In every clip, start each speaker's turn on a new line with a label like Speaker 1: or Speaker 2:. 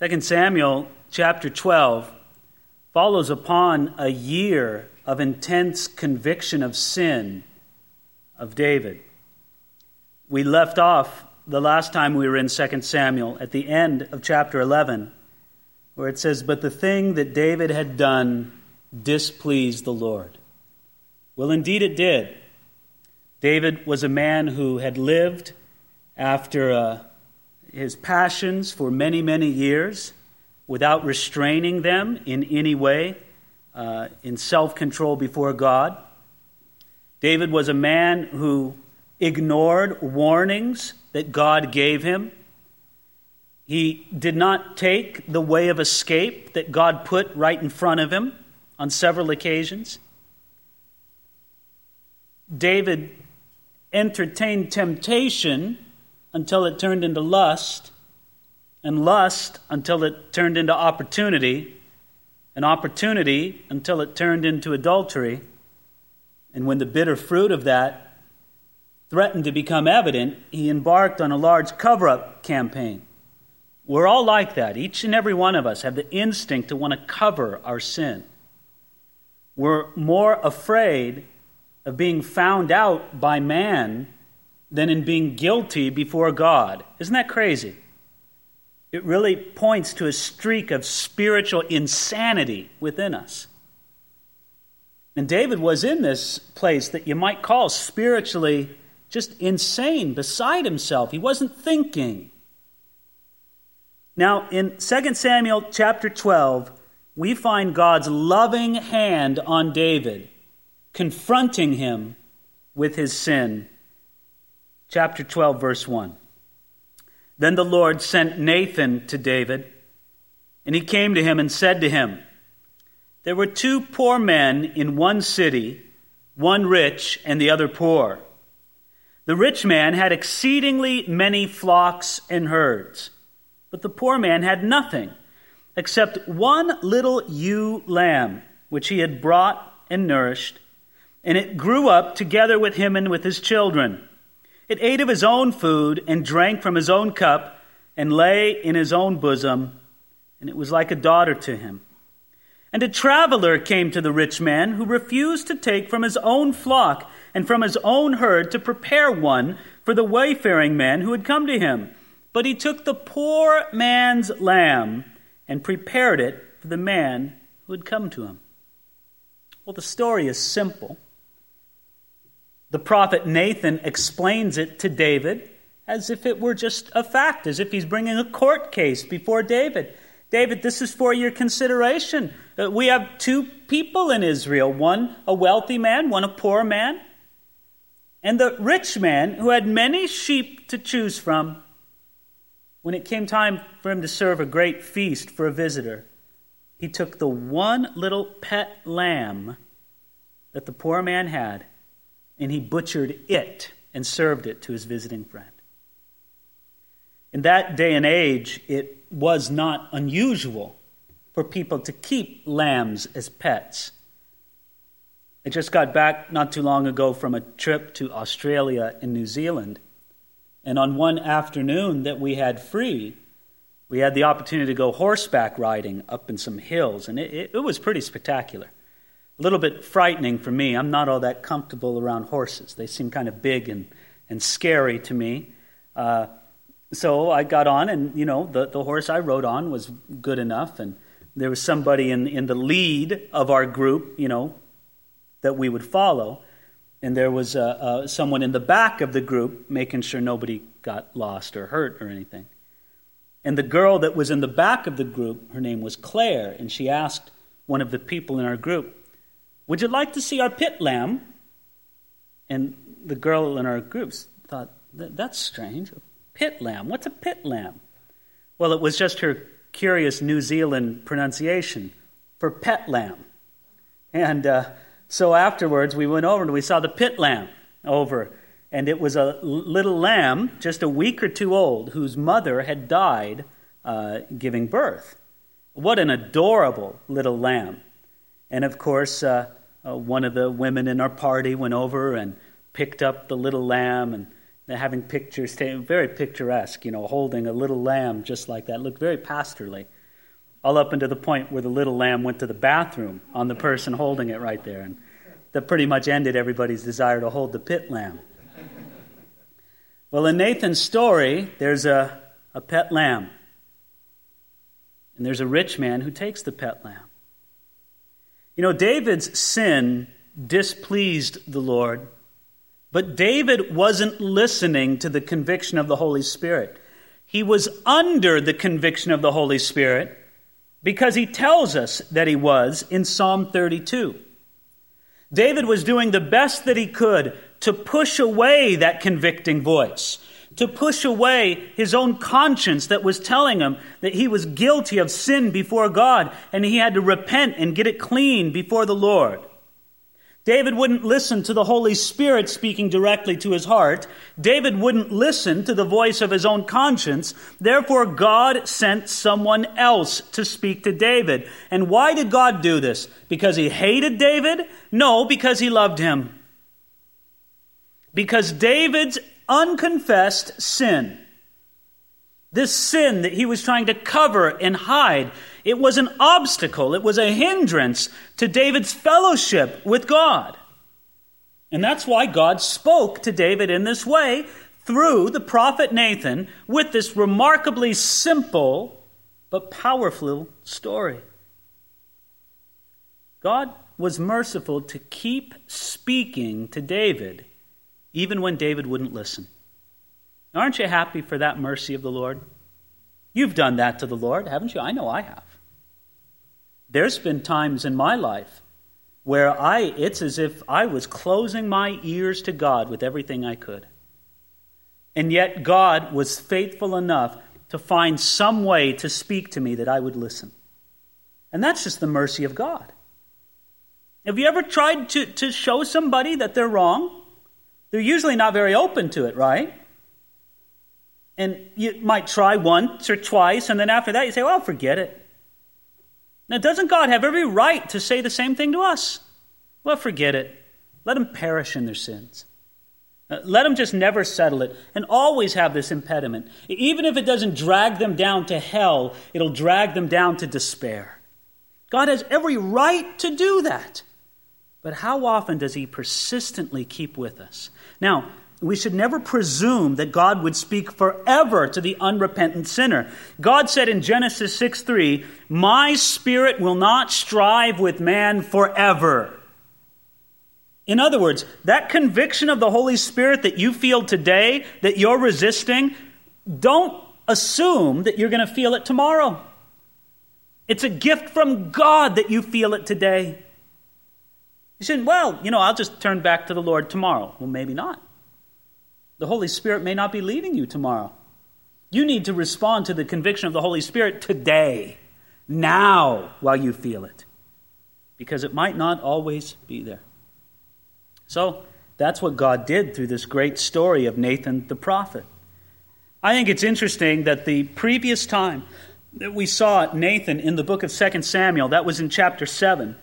Speaker 1: 2 Samuel chapter 12 follows upon a year of intense conviction of sin of David. We left off the last time we were in 2 Samuel at the end of chapter 11, where it says, But the thing that David had done displeased the Lord. Well, indeed it did. David was a man who had lived after uh, his passions for many, many years without restraining them in any way, uh, in self control before God. David was a man who ignored warnings that God gave him. He did not take the way of escape that God put right in front of him on several occasions. David entertained temptation until it turned into lust, and lust until it turned into opportunity, and opportunity until it turned into adultery. And when the bitter fruit of that threatened to become evident, he embarked on a large cover up campaign. We're all like that. Each and every one of us have the instinct to want to cover our sin. We're more afraid of being found out by man than in being guilty before God. Isn't that crazy? It really points to a streak of spiritual insanity within us. And David was in this place that you might call spiritually just insane, beside himself. He wasn't thinking. Now, in 2 Samuel chapter 12, we find God's loving hand on David, confronting him with his sin chapter 12, verse 1. Then the Lord sent Nathan to David, and he came to him and said to him, There were two poor men in one city, one rich and the other poor. The rich man had exceedingly many flocks and herds, but the poor man had nothing except one little ewe lamb, which he had brought and nourished, and it grew up together with him and with his children. It ate of his own food and drank from his own cup and lay in his own bosom, and it was like a daughter to him. And a traveler came to the rich man who refused to take from his own flock and from his own herd to prepare one for the wayfaring man who had come to him. But he took the poor man's lamb and prepared it for the man who had come to him. Well, the story is simple. The prophet Nathan explains it to David as if it were just a fact, as if he's bringing a court case before David. David, this is for your consideration. Uh, we have two people in Israel one a wealthy man, one a poor man. And the rich man who had many sheep to choose from, when it came time for him to serve a great feast for a visitor, he took the one little pet lamb that the poor man had and he butchered it and served it to his visiting friend. In that day and age, it was not unusual for people to keep lambs as pets. I just got back not too long ago from a trip to Australia and New Zealand. And on one afternoon that we had free, we had the opportunity to go horseback riding up in some hills, and it, it, was pretty spectacular a little bit frightening for me. I'm not all that comfortable around horses, they seem kind of big and, and scary to me. Uh, so I got on, and you know, the, the horse I rode on was good enough, and there was somebody in, in the lead of our group, you know, that we would follow. And there was uh, uh, someone in the back of the group making sure nobody got lost or hurt or anything. And the girl that was in the back of the group, her name was Claire, and she asked one of the people in our group, would you like to see our pit lamb? And the girl in our groups thought, That's strange. A pit lamb? What's a pit lamb? Well, it was just her curious New Zealand pronunciation for pet lamb. And uh, so afterwards, we went over and we saw the pit lamb over. And it was a little lamb, just a week or two old, whose mother had died uh, giving birth. What an adorable little lamb. And of course, uh, uh, one of the women in our party went over and picked up the little lamb and having pictures, very picturesque, you know, holding a little lamb just like that. Looked very pastorly. All up into the point where the little lamb went to the bathroom on the person holding it right there. And that pretty much ended everybody's desire to hold the pit lamb. Well, in Nathan's story, there's a, a pet lamb. And there's a rich man who takes the pet lamb. You know, David's sin displeased the Lord, but David wasn't listening to the conviction of the Holy Spirit. He was under the conviction of the Holy Spirit because he tells us that he was in Psalm 32. David was doing the best that he could to push away that convicting voice, to push away his own conscience that was telling him that he was guilty of sin before God and he had to repent and get it clean before the Lord. David wouldn't listen to the Holy Spirit speaking directly to his heart. David wouldn't listen to the voice of his own conscience. Therefore, God sent someone else to speak to David. And why did God do this? Because he hated David? No, because he loved him. Because David's unconfessed sin, this sin that he was trying to cover and hide, it was an obstacle, it was a hindrance to David's fellowship with God. And that's why God spoke to David in this way through the prophet Nathan with this remarkably simple but powerful story. God was merciful to keep speaking to David even when David wouldn't listen. Aren't you happy for that mercy of the Lord? You've done that to the Lord, haven't you? I know I have. There's been times in my life where I it's as if I was closing my ears to God with everything I could. And yet God was faithful enough to find some way to speak to me that I would listen. And that's just the mercy of God. Have you ever tried to, to show somebody that they're wrong? They're usually not very open to it, right? And you might try once or twice, and then after that you say, well, forget it. Now, doesn't God have every right to say the same thing to us? Well, forget it. Let them perish in their sins. Uh, let them just never settle it and always have this impediment. Even if it doesn't drag them down to hell, it'll drag them down to despair. God has every right to do that. But how often does He persistently keep with us? Now, we should never presume that God would speak forever to the unrepentant sinner. God said in Genesis 6 3, My spirit will not strive with man forever. In other words, that conviction of the Holy Spirit that you feel today, that you're resisting, don't assume that you're going to feel it tomorrow. It's a gift from God that you feel it today. You said, well, you know, I'll just turn back to the Lord tomorrow. Well, maybe not. The Holy Spirit may not be leading you tomorrow. You need to respond to the conviction of the Holy Spirit today, now, while you feel it, because it might not always be there. So, that's what God did through this great story of Nathan the prophet. I think it's interesting that the previous time that we saw Nathan in the book of 2 Samuel, that was in chapter 7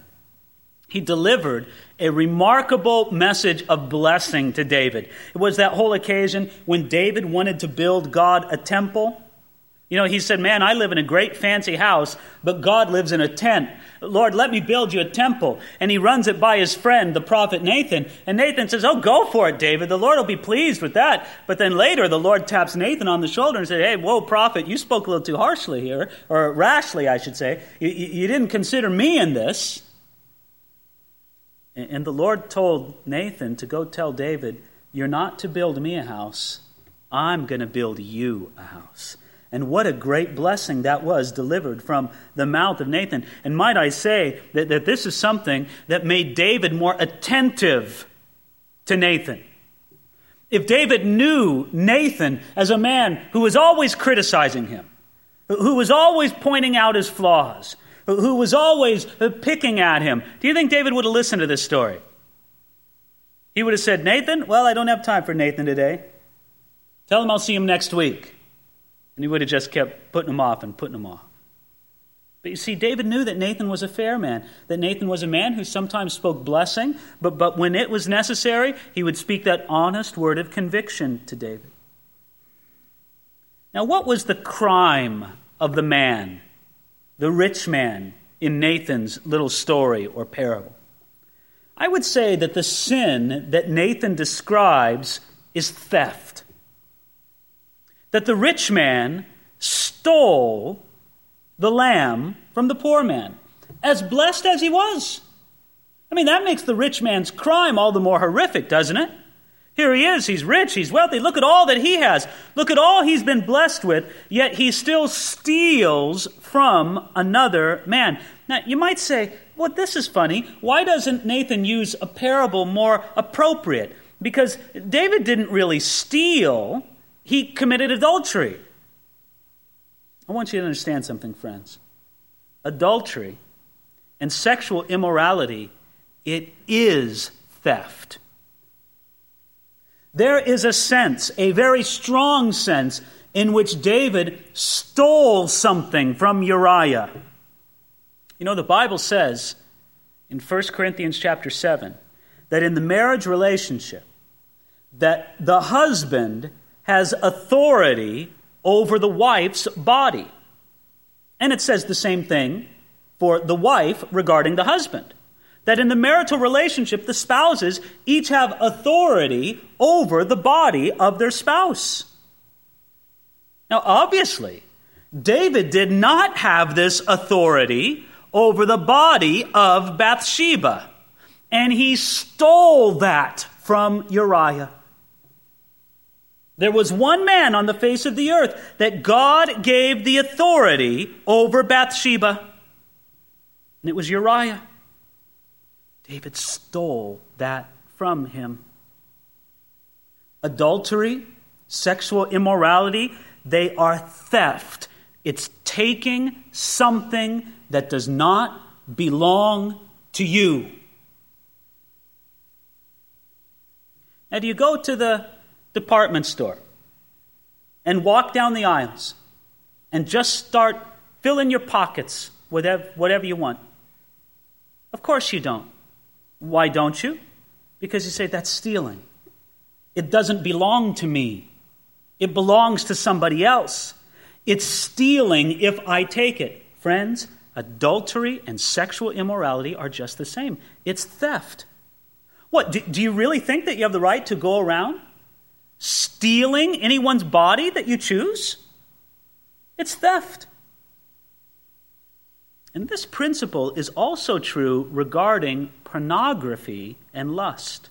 Speaker 1: he delivered a remarkable message of blessing to David. It was that whole occasion when David wanted to build God a temple. You know, he said, Man, I live in a great fancy house, but God lives in a tent. Lord, let me build you a temple. And he runs it by his friend, the prophet Nathan. And Nathan says, Oh, go for it, David. The Lord will be pleased with that. But then later, the Lord taps Nathan on the shoulder and says, Hey, whoa, prophet, you spoke a little too harshly here, or rashly, I should say. You, you didn't consider me in this. And the Lord told Nathan to go tell David, You're not to build me a house, I'm going to build you a house. And what a great blessing that was delivered from the mouth of Nathan. And might I say that, that this is something that made David more attentive to Nathan. If David knew Nathan as a man who was always criticizing him, who was always pointing out his flaws, who was always picking at him. Do you think David would have listened to this story? He would have said, Nathan, well, I don't have time for Nathan today. Tell him I'll see him next week. And he would have just kept putting him off and putting him off. But you see, David knew that Nathan was a fair man, that Nathan was a man who sometimes spoke blessing, but, but when it was necessary, he would speak that honest word of conviction to David. Now, what was the crime of the man, the rich man, in Nathan's little story or parable? I would say that the sin that Nathan describes is theft. That the rich man stole the lamb from the poor man, as blessed as he was. I mean, that makes the rich man's crime all the more horrific, doesn't it? Here he is, he's rich, he's wealthy. Look at all that he has. Look at all he's been blessed with, yet he still steals from another man. Now, you might say, well, this is funny. Why doesn't Nathan use a parable more appropriate? Because David didn't really steal, he committed adultery. I want you to understand something, friends. Adultery and sexual immorality, it is theft. There is a sense, a very strong sense, in which David stole something from Uriah. You know, the Bible says in 1 Corinthians chapter 7 that in the marriage relationship, that the husband has authority over the wife's body. And it says the same thing for the wife regarding the husband. That in the marital relationship, the spouses each have authority over the body of their spouse. Now, obviously, David did not have this authority over the body of Bathsheba, and he stole that from Uriah. There was one man on the face of the earth that God gave the authority over Bathsheba, and it was Uriah. David stole that from him. Adultery, sexual immorality, they are theft. It's taking something that does not belong to you. Now, do you go to the department store and walk down the aisles and just start filling your pockets with whatever you want? Of course you don't. Why don't you? Because you say that's stealing. It doesn't belong to me. It belongs to somebody else. It's stealing if I take it. Friends, adultery and sexual immorality are just the same. It's theft. What, do, do you really think that you have the right to go around stealing anyone's body that you choose? It's theft. And this principle is also true regarding pornography and lust.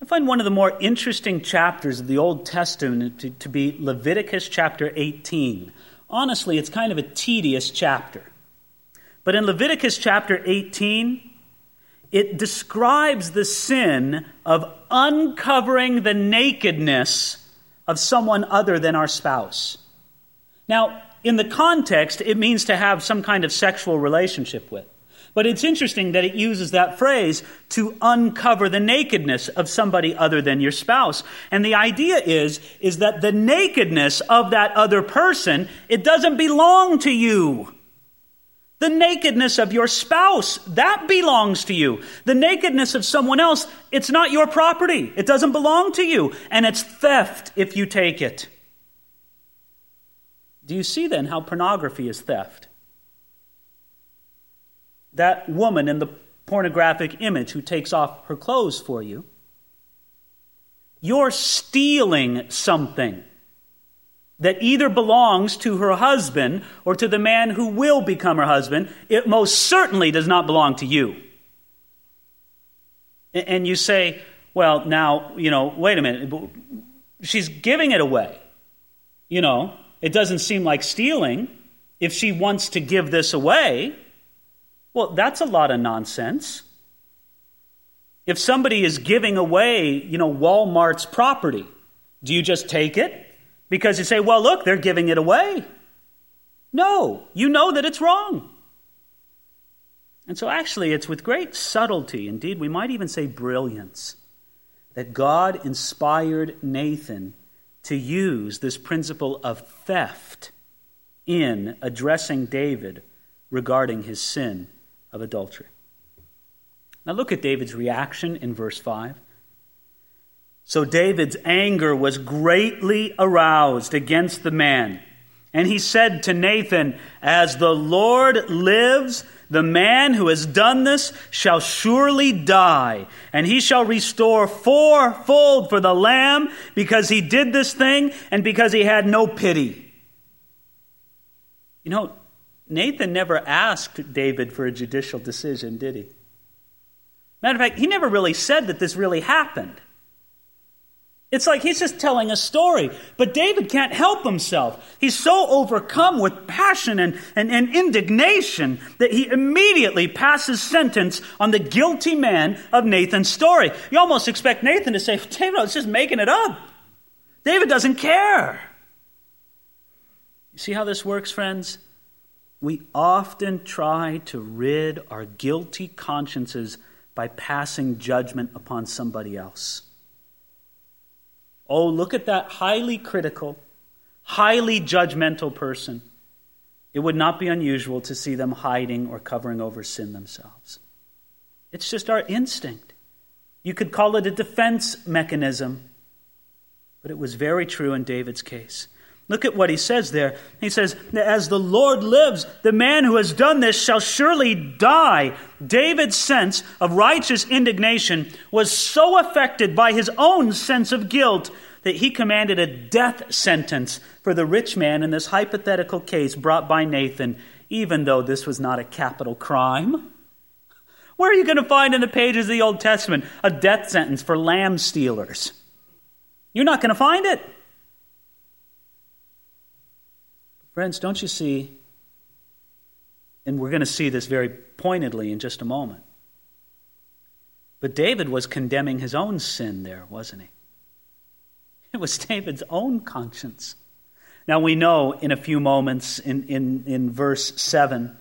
Speaker 1: I find one of the more interesting chapters of the Old Testament to, to, be Leviticus chapter 18. Honestly, it's kind of a tedious chapter. But in Leviticus chapter 18, it describes the sin of uncovering the nakedness of someone other than our spouse. Now, in the context, it means to have some kind of sexual relationship with. But it's interesting that it uses that phrase to uncover the nakedness of somebody other than your spouse. And the idea is, is that the nakedness of that other person, it doesn't belong to you. The nakedness of your spouse, that belongs to you. The nakedness of someone else, it's not your property. It doesn't belong to you. And it's theft if you take it. Do you see then how pornography is theft? That woman in the pornographic image who takes off her clothes for you, you're stealing something that either belongs to her husband or to the man who will become her husband, it most certainly does not belong to you. And you say, well, now, you know, wait a minute. She's giving it away. You know, it doesn't seem like stealing. If she wants to give this away, well, that's a lot of nonsense. If somebody is giving away, you know, Walmart's property, do you just take it? Because you say, well, look, they're giving it away. No, you know that it's wrong. And so, actually, it's with great subtlety, indeed, we might even say brilliance, that God inspired Nathan to use this principle of theft in addressing David regarding his sin of adultery. Now look at David's reaction in verse 5. So David's anger was greatly aroused against the man. And he said to Nathan, As the Lord lives, the man who has done this shall surely die, and he shall restore fourfold for the lamb because he did this thing and because he had no pity. You know, Nathan never asked David for a judicial decision, did he? Matter of fact, he never really said that this really happened. It's like he's just telling a story. But David can't help himself. He's so overcome with passion and, and, and, indignation that he immediately passes sentence on the guilty man of Nathan's story. You almost expect Nathan to say, David, I was just making it up. David doesn't care. You see how this works, friends? We often try to rid our guilty consciences by passing judgment upon somebody else. Oh, look at that highly critical, highly judgmental person. It would not be unusual to see them hiding or covering over sin themselves. It's just our instinct. You could call it a defense mechanism, but it was very true in David's case. Look at what he says there. He says, As the Lord lives, the man who has done this shall surely die. David's sense of righteous indignation was so affected by his own sense of guilt that he commanded a death sentence for the rich man in this hypothetical case brought by Nathan, even though this was not a capital crime. Where are you going to find in the pages of the Old Testament a death sentence for lamb stealers? You're not going to find it. Friends, don't you see? And we're going to see this very pointedly in just a moment. But David was condemning his own sin there, wasn't he? It was David's own conscience. Now we know in a few moments in, in, in verse 7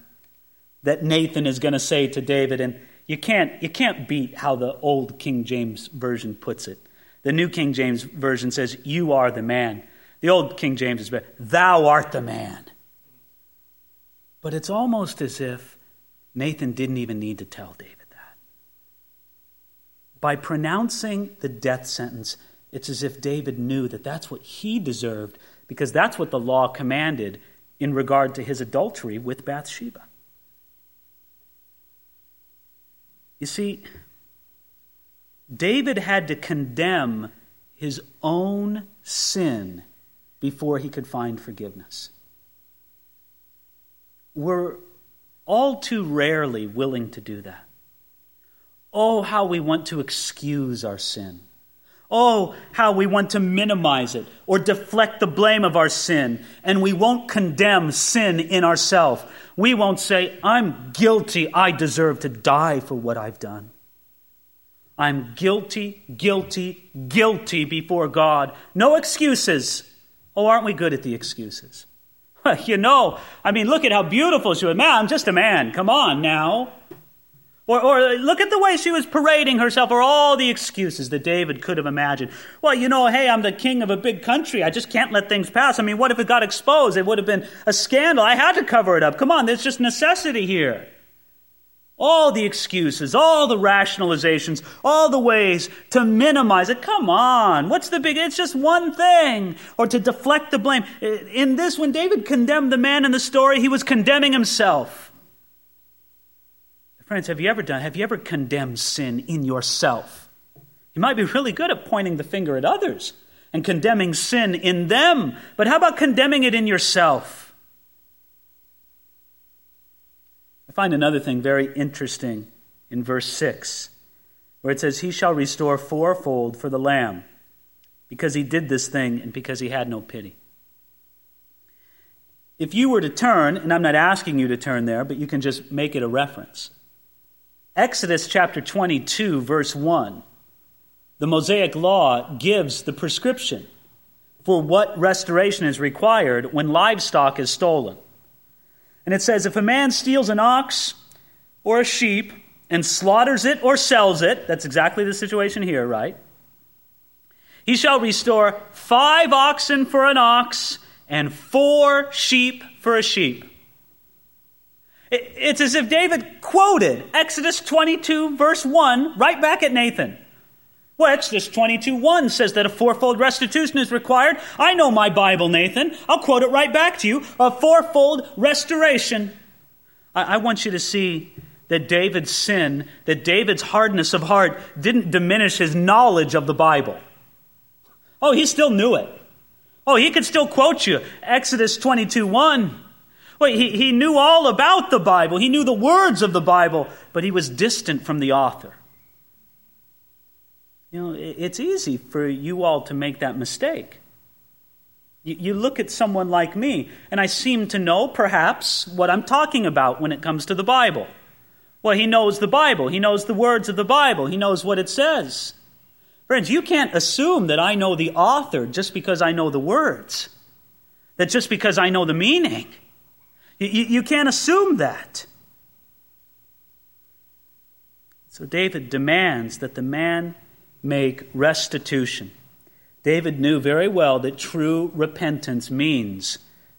Speaker 1: that Nathan is going to say to David, and you can't, you can't beat how the old King James Version puts it. The New King James Version says, You are the man. The old King James is, better. Thou art the man. But it's almost as if Nathan didn't even need to tell David that. By pronouncing the death sentence, it's as if David knew that that's what he deserved because that's what the law commanded in regard to his adultery with Bathsheba. You see, David had to condemn his own sin before he could find forgiveness. We're all too rarely willing to do that. Oh, how we want to excuse our sin. Oh, how we want to minimize it or deflect the blame of our sin. And we won't condemn sin in ourselves. We won't say, I'm guilty. I deserve to die for what I've done. I'm guilty, guilty, guilty before God. No excuses. Oh, aren't we good at the excuses? you know, I mean, look at how beautiful she was. Man, I'm just a man. Come on now. Or, or look at the way she was parading herself, or all the excuses that David could have imagined. Well, you know, hey, I'm the king of a big country. I just can't let things pass. I mean, what if it got exposed? It would have been a scandal. I had to cover it up. Come on, there's just necessity here. All the excuses, all the rationalizations, all the ways to minimize it. Come on, what's the big? It's just one thing. Or to deflect the blame. Eh, in this, when David condemned the man in the story, he was condemning himself. Friends, have you ever done, have you ever condemned sin in yourself? You might be really good at pointing the finger at others and condemning sin in them, but how about condemning it in yourself? I find another thing very interesting in verse 6, where it says, He shall restore fourfold for the lamb, because he did this thing and because he had no pity. If you were to turn, and I'm not asking you to turn there, but you can just make it a reference. Exodus chapter 22, verse 1, the Mosaic Law gives the prescription for what restoration is required when livestock is stolen. And it says if a man steals an ox or a sheep and slaughters it or sells it, that's exactly the situation here, right? He shall restore five oxen for an ox and four sheep for a sheep. It's as if David quoted Exodus 22, verse 1, right back at Nathan. Well, Exodus 22.1 says that a fourfold restitution is required. I know my Bible, Nathan. I'll quote it right back to you. A fourfold restoration. I, I want you to see that David's sin, that David's hardness of heart didn't diminish his knowledge of the Bible. Oh, he still knew it. Oh, he could still quote you Exodus 22 1. Well, he, he knew all about the Bible, he knew the words of the Bible, but he was distant from the author. You know, it's easy for you all to make that mistake. You, look at someone like me, and I seem to know, perhaps, what I'm talking about when it comes to the Bible. Well, he knows the Bible. He knows the words of the Bible. He knows what it says. Friends, you can't assume that I know the author just because I know the words, that just because I know the meaning. You, you can't assume that. So David demands that the man make restitution. David knew very well that true repentance means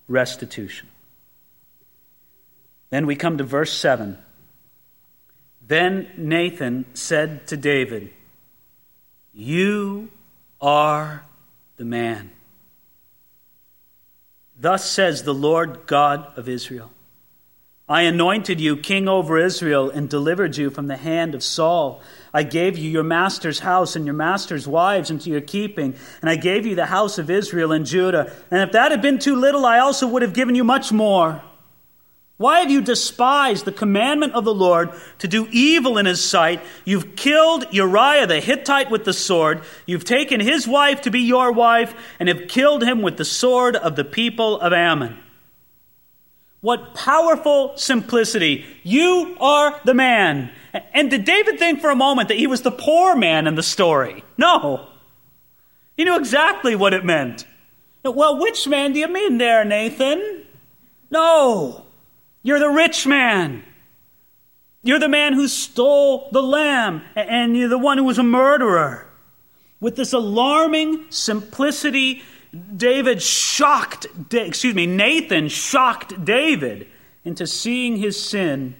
Speaker 1: restitution. Then we come to verse 7. Then Nathan said to David, You are the man. Thus says the Lord God of Israel I anointed you king over Israel and delivered you from the hand of Saul. I gave you your master's house and your master's wives into your keeping, and I gave you the house of Israel and Judah. And if that had been too little, I also would have given you much more. Why have you despised the commandment of the Lord to do evil in his sight? You've killed Uriah the Hittite with the sword. You've taken his wife to be your wife and have killed him with the sword of the people of Ammon. What powerful simplicity. You are the man. And did David think for a moment that he was the poor man in the story? No. He knew exactly what it meant. Well, which man do you mean there, Nathan? No. You're the rich man. You're the man who stole the lamb, and you're the one who was a murderer. With this alarming simplicity, David shocked, excuse me, Nathan shocked David into seeing his sin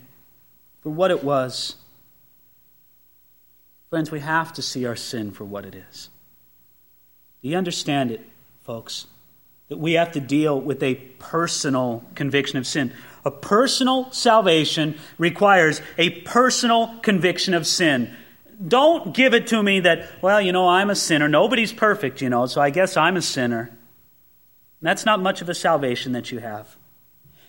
Speaker 1: for what it was. Friends, we have to see our sin for what it is. Do you understand it, folks? That we have to deal with a personal conviction of sin. A personal salvation requires a personal conviction of sin. Don't give it to me that, well, you know, I'm a sinner. Nobody's perfect, you know, so I guess I'm a sinner. That's not much of a salvation that you have.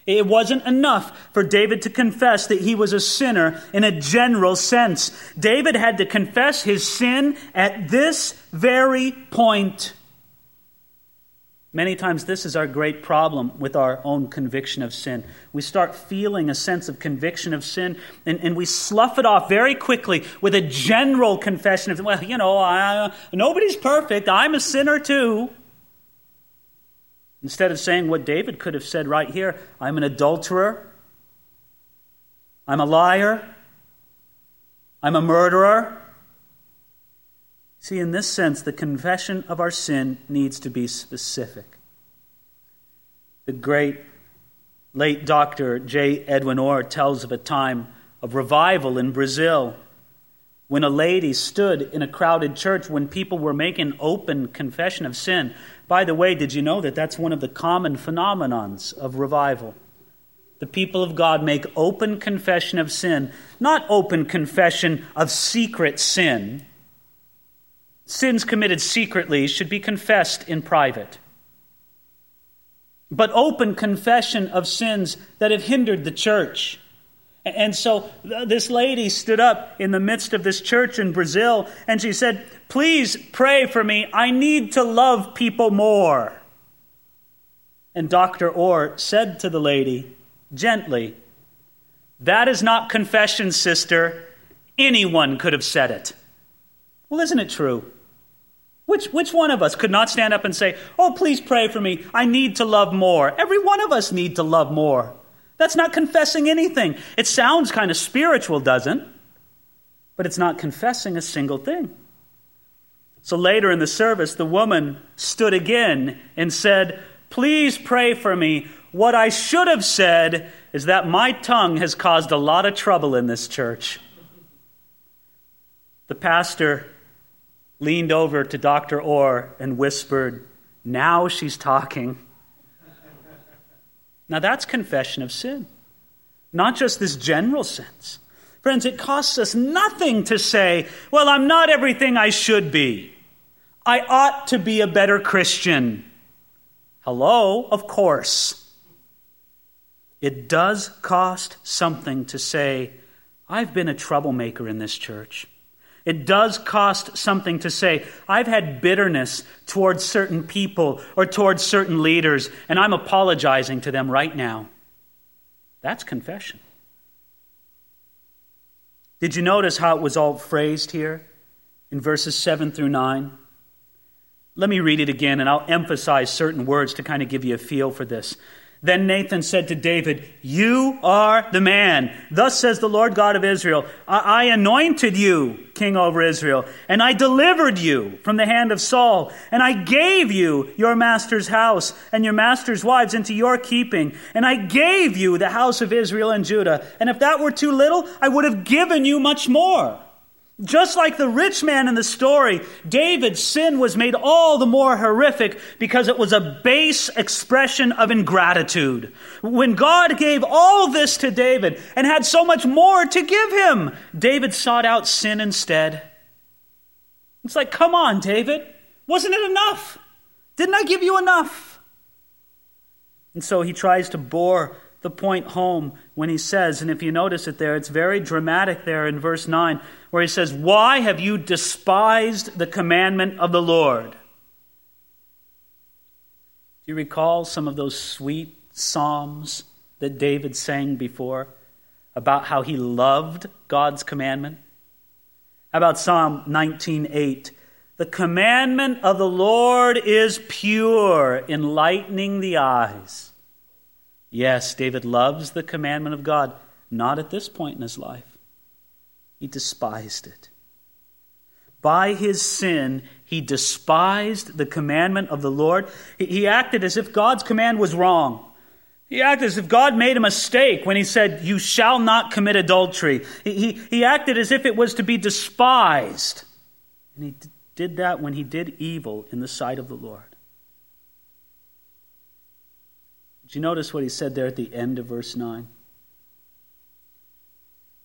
Speaker 1: It wasn't enough for David to confess that he was a sinner in a general sense. David had to confess his sin at this very point. Many times, this is our great problem with our own conviction of sin. We start feeling a sense of conviction of sin, and, and we slough it off very quickly with a general confession of, well, you know, I, nobody's perfect. I'm a sinner too. Instead of saying what David could have said right here I'm an adulterer, I'm a liar, I'm a murderer. See, in this sense, the confession of our sin needs to be specific. The great late Dr. J. Edwin Orr tells of a time of revival in Brazil when a lady stood in a crowded church when people were making open confession of sin. By the way, did you know that that's one of the common phenomenons of revival? The people of God make open confession of sin, not open confession of secret sin Sins committed secretly should be confessed in private. But open confession of sins that have hindered the church. And so this lady stood up in the midst of this church in Brazil and she said, Please pray for me. I need to love people more. And Dr. Orr said to the lady, gently, That is not confession, sister. Anyone could have said it. Well, isn't it true? Which, which one of us could not stand up and say, Oh, please pray for me. I need to love more? Every one of us need to love more. That's not confessing anything. It sounds kind of spiritual, doesn't? But it's not confessing a single thing. So later in the service, the woman stood again and said, Please pray for me. What I should have said is that my tongue has caused a lot of trouble in this church. The pastor leaned over to Dr. Orr and whispered, Now she's talking. Now that's confession of sin, not just this general sense. Friends, it costs us nothing to say, Well, I'm not everything I should be. I ought to be a better Christian. Hello, of course. It does cost something to say, I've been a troublemaker in this church. It does cost something to say, I've had bitterness towards certain people or towards certain leaders, and I'm apologizing to them right now. That's confession. Did you notice how it was all phrased here in verses 7 through 9? Let me read it again, and I'll emphasize certain words to kind of give you a feel for this. Then Nathan said to David, You are the man. Thus says the Lord God of Israel I, anointed you king over Israel, and I delivered you from the hand of Saul, and I gave you your master's house and your master's wives into your keeping, and I gave you the house of Israel and Judah. And if that were too little, I would have given you much more. Just like the rich man in the story, David's sin was made all the more horrific because it was a base expression of ingratitude. When God gave all this to David and had so much more to give him, David sought out sin instead. It's like, come on, David. Wasn't it enough? Didn't I give you enough? And so he tries to bore the point home when he says, and if you notice it there, it's very dramatic there in verse 9, where he says, Why have you despised the commandment of the Lord? Do you recall some of those sweet psalms that David sang before about how he loved God's commandment? How about Psalm 19:8? The commandment of the Lord is pure, enlightening the eyes. Yes, David loves the commandment of God, not at this point in his life. He despised it. By his sin, he despised the commandment of the Lord. He acted as if God's command was wrong. He acted as if God made a mistake when he said, You shall not commit adultery. He, he, he acted as if it was to be despised. And he did that when he did evil in the sight of the Lord. Did you notice what he said there at the end of verse 9?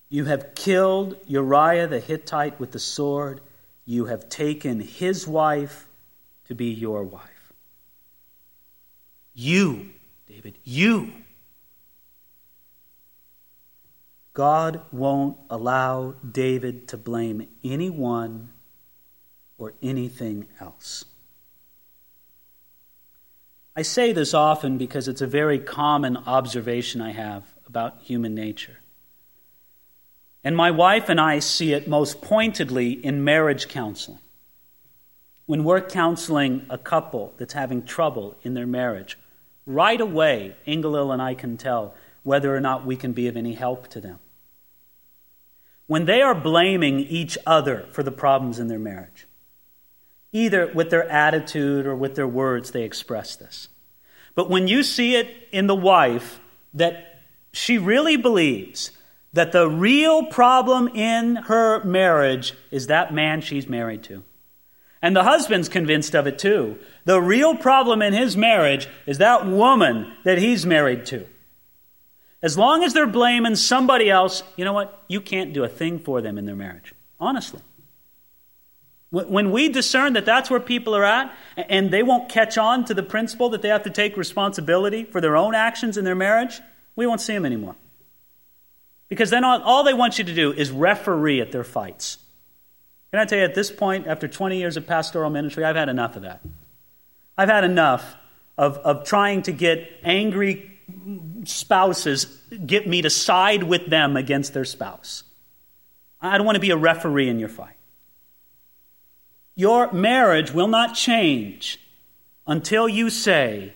Speaker 1: You have killed Uriah the Hittite with the sword. You have taken his wife to be your wife. You, David, you. God won't allow David to blame anyone or anything else. I say this often because it's a very common observation I have about human nature. And my wife and I see it most pointedly in marriage counseling. When we're counseling a couple that's having trouble in their marriage, right away, Inga-Lill and I can tell whether or not we can be of any help to them. When they are blaming each other for the problems in their marriage, Either with their attitude or with their words, they express this. But when you see it in the wife, that she really believes that the real problem in her marriage is that man she's married to. And the husband's convinced of it too. The real problem in his marriage is that woman that he's married to. As long as they're blaming somebody else, you know what? You can't do a thing for them in their marriage. Honestly. When we discern that that's where people are at, and they won't catch on to the principle that they have to take responsibility for their own actions in their marriage, we won't see them anymore. Because then all, they want you to do is referee at their fights. Can I tell you, at this point, after 20 years of pastoral ministry, I've had enough of that. I've had enough of, of trying to get angry spouses get me to side with them against their spouse. I don't want to be a referee in your fight. Your marriage will not change until you say,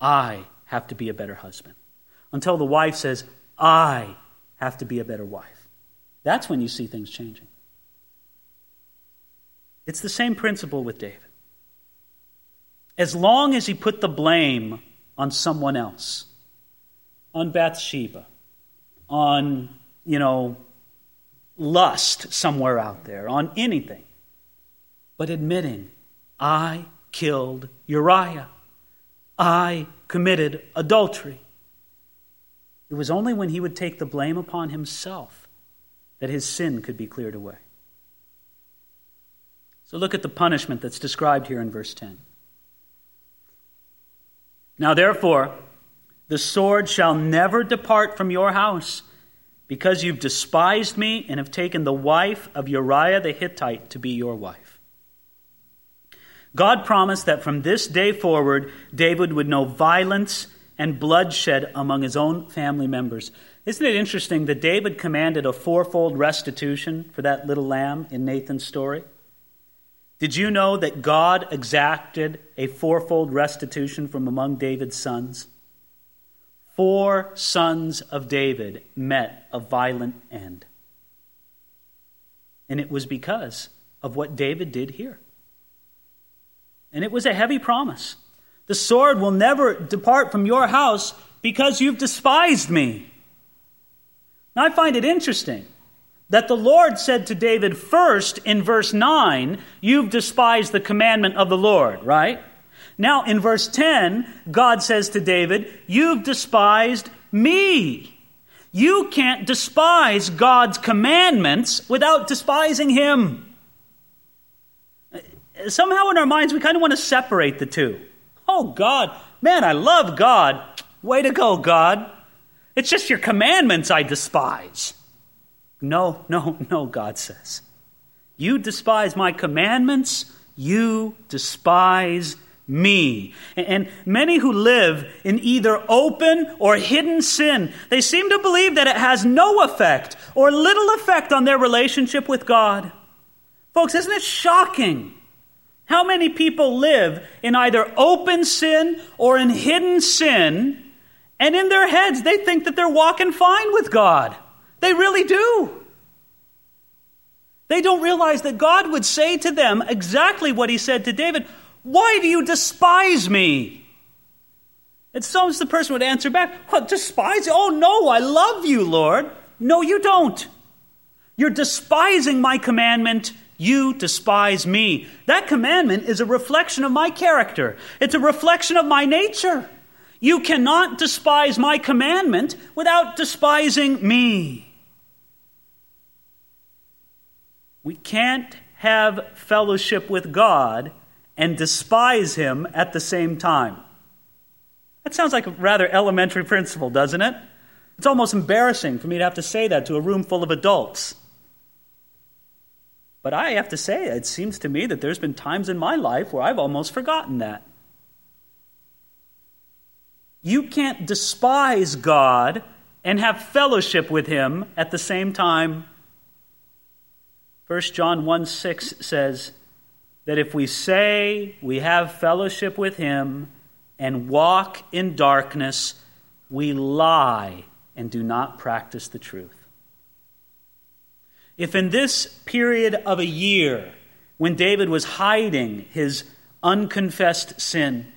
Speaker 1: I have to be a better husband. Until the wife says, I have to be a better wife. That's when you see things changing. It's the same principle with David. as long as he put the blame on someone else, on Bathsheba, on, you know, lust somewhere out there, on anything, but admitting, I killed Uriah. I committed adultery. It was only when he would take the blame upon himself that his sin could be cleared away. So look at the punishment that's described here in verse 10. Now, therefore, the sword shall never depart from your house, because you've despised me and have taken the wife of Uriah the Hittite to be your wife. God promised that from this day forward, David would know violence and bloodshed among his own family members. Isn't it interesting that David commanded a fourfold restitution for that little lamb in Nathan's story? Did you know that God exacted a fourfold restitution from among David's sons? Four sons of David met a violent end. And it was because of what David did here. And it was a heavy promise. The sword will never depart from your house because you've despised me. Now, I find it interesting that the Lord said to David first in verse 9, You've despised the commandment of the Lord, right? Now in verse 10, God says to David, You've despised me. You can't despise God's commandments without despising Him. Somehow in our minds, we kind of want to separate the two. Oh, God, man, I love God. Way to go, God. It's just your commandments I despise. No, no, no, God says. You despise my commandments, you despise me. And many who live in either open or hidden sin, they seem to believe that it has no effect or little effect on their relationship with God. Folks, isn't it shocking how many people live in either open sin or in hidden sin, and in their heads they think that they're walking fine with God? They really do. They don't realize that God would say to them exactly what he said to David Why do you despise me? And so the person would answer back, What, despise? Oh, no, I love you, Lord. No, you don't. You're despising my commandment. You despise me. That commandment is a reflection of my character, it's a reflection of my nature. You cannot despise my commandment without despising me. We can't have fellowship with God and despise Him at the same time. That sounds like a rather elementary principle, doesn't it? It's almost embarrassing for me to have to say that to a room full of adults. But I have to say, it seems to me that there's been times in my life where I've almost forgotten that. You can't despise God and have fellowship with Him at the same time 1 John 1 6 says that if we say we have fellowship with him and walk in darkness, we lie and do not practice the truth. If in this period of a year, when David was hiding his unconfessed sin,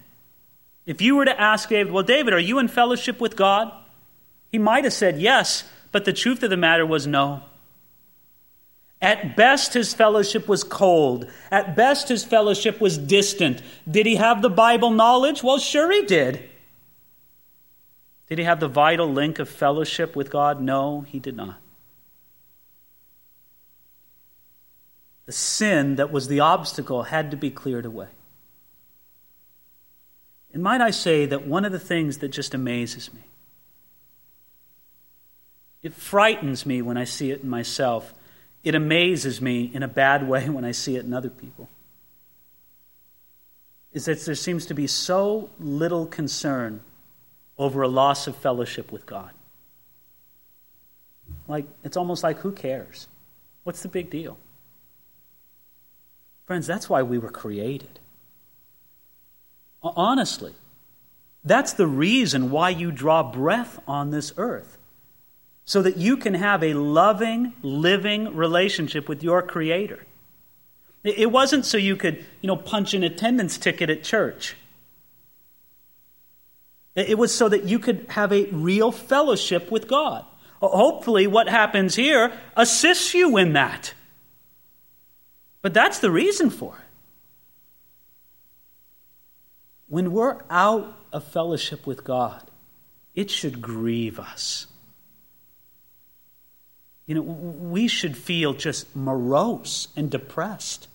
Speaker 1: if you were to ask David, Well, David, are you in fellowship with God? He might have said yes, but the truth of the matter was no. At best, his fellowship was cold. At best, his fellowship was distant. Did he have the Bible knowledge? Well, sure he did. Did he have the vital link of fellowship with God? No, he did not. The sin that was the obstacle had to be cleared away. And might I say that one of the things that just amazes me, it frightens me when I see it in myself it amazes me in a bad way when I see it in other people. Is that there seems to be so little concern over a loss of fellowship with God. Like, it's almost like, who cares? What's the big deal? Friends, that's why we were created. Honestly, that's the reason why you draw breath on this earth so that you can have a loving, living relationship with your Creator. It wasn't so you could, you know, punch an attendance ticket at church. It was so that you could have a real fellowship with God. Hopefully, what happens here assists you in that. But that's the reason for it. When we're out of fellowship with God, it should grieve us. You know, we should feel just morose and depressed.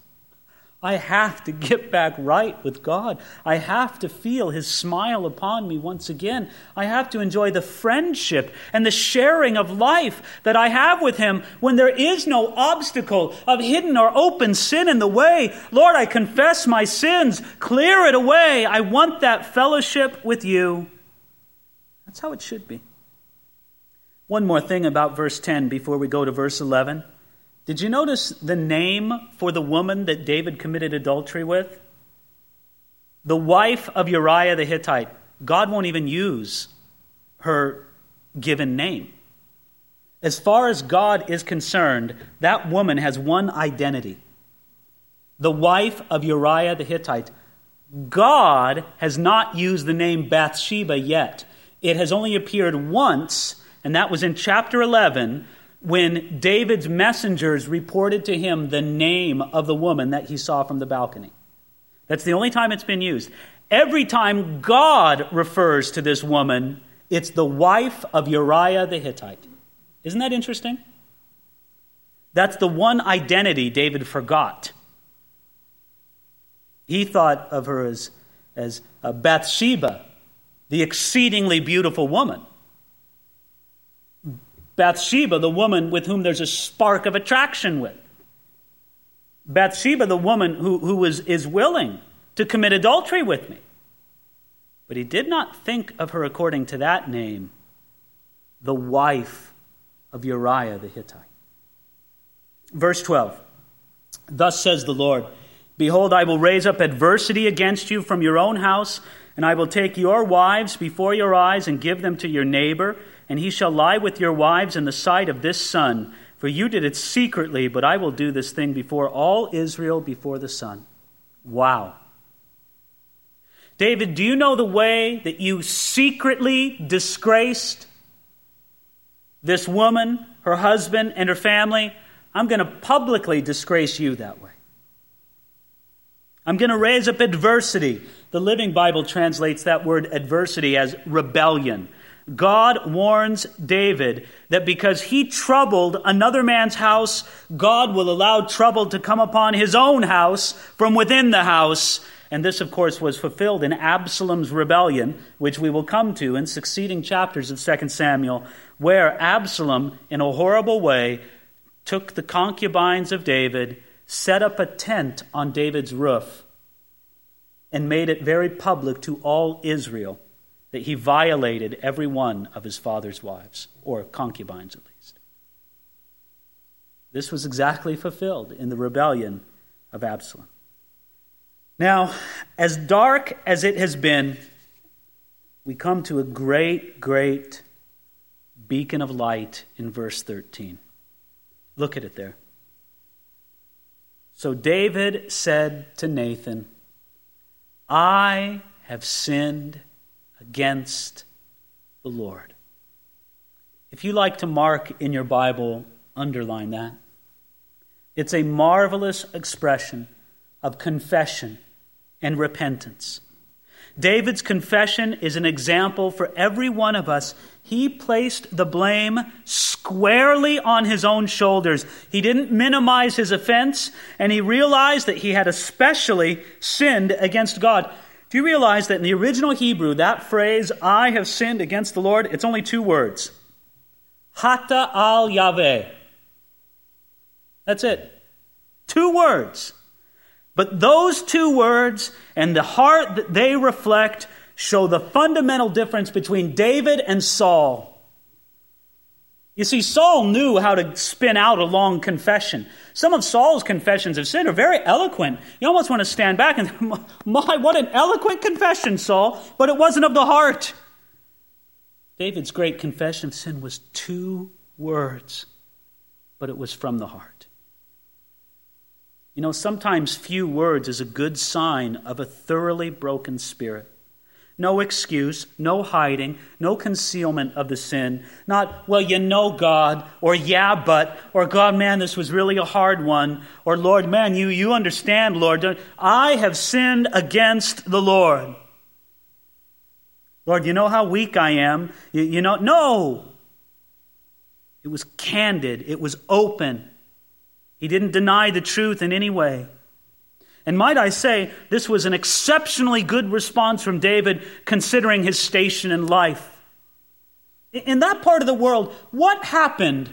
Speaker 1: I have to get back right with God. I have to feel His smile upon me once again. I have to enjoy the friendship and the sharing of life that I have with Him when there is no obstacle of hidden or open sin in the way. Lord, I confess my sins. Clear it away. I want that fellowship with you. That's how it should be. One more thing about verse 10 before we go to verse 11. Did you notice the name for the woman that David committed adultery with? The wife of Uriah the Hittite. God won't even use her given name. As far as God is concerned, that woman has one identity the wife of Uriah the Hittite. God has not used the name Bathsheba yet. It has only appeared once, and that was in chapter 11 when David's messengers reported to him the name of the woman that he saw from the balcony. That's the only time it's been used. Every time God refers to this woman, it's the wife of Uriah the Hittite. Isn't that interesting? That's the one identity David forgot. He thought of her as, as uh, Bathsheba, the exceedingly beautiful woman. Bathsheba, the woman with whom there's a spark of attraction with. Bathsheba, the woman who, who is, is willing to commit adultery with me. But he did not think of her according to that name, the wife of Uriah the Hittite. Verse 12 Thus says the Lord Behold, I will raise up adversity against you from your own house, and I will take your wives before your eyes and give them to your neighbor and he shall lie with your wives in the sight of this sun. For you did it secretly, but I will do this thing before all Israel, before the sun. Wow. David, do you know the way that you secretly disgraced this woman, her husband, and her family? I'm going to publicly disgrace you that way. I'm going to raise up adversity. The Living Bible translates that word adversity as rebellion. God warns David that because he troubled another man's house, God will allow trouble to come upon his own house from within the house. And this, of course, was fulfilled in Absalom's rebellion, which we will come to in succeeding chapters of 2 Samuel, where Absalom, in a horrible way, took the concubines of David, set up a tent on David's roof, and made it very public to all Israel that he violated every one of his father's wives, or concubines at least. This was exactly fulfilled in the rebellion of Absalom. Now, as dark as it has been, we come to a great, great beacon of light in verse 13. Look at it there. So David said to Nathan, I have sinned against the Lord. If you like to mark in your Bible, underline that. It's a marvelous expression of confession and repentance. David's confession is an example for every one of us. He placed the blame squarely on his own shoulders. He didn't minimize his offense, and he realized that he had especially sinned against God. Do you realize that in the original Hebrew, that phrase, I have sinned against the Lord, it's only two words. Hata al Yahweh. That's it. Two words. But those two words and the heart that they reflect show the fundamental difference between David and Saul. You see, Saul knew how to spin out a long confession. Some of Saul's confessions of sin are very eloquent. You almost want to stand back and, my, what an eloquent confession, Saul, but it wasn't of the heart. David's great confession of sin was two words, but it was from the heart. You know, sometimes few words is a good sign of a thoroughly broken spirit. No excuse, no hiding, no concealment of the sin. Not, well, you know God, or yeah, but, or God, man, this was really a hard one, or Lord, man, you, you understand, Lord. I have sinned against the Lord. Lord, you know how weak I am. You, you know, no. It was candid, it was open. He didn't deny the truth in any way. And might I say, this was an exceptionally good response from David considering his station in life. In that part of the world, what happened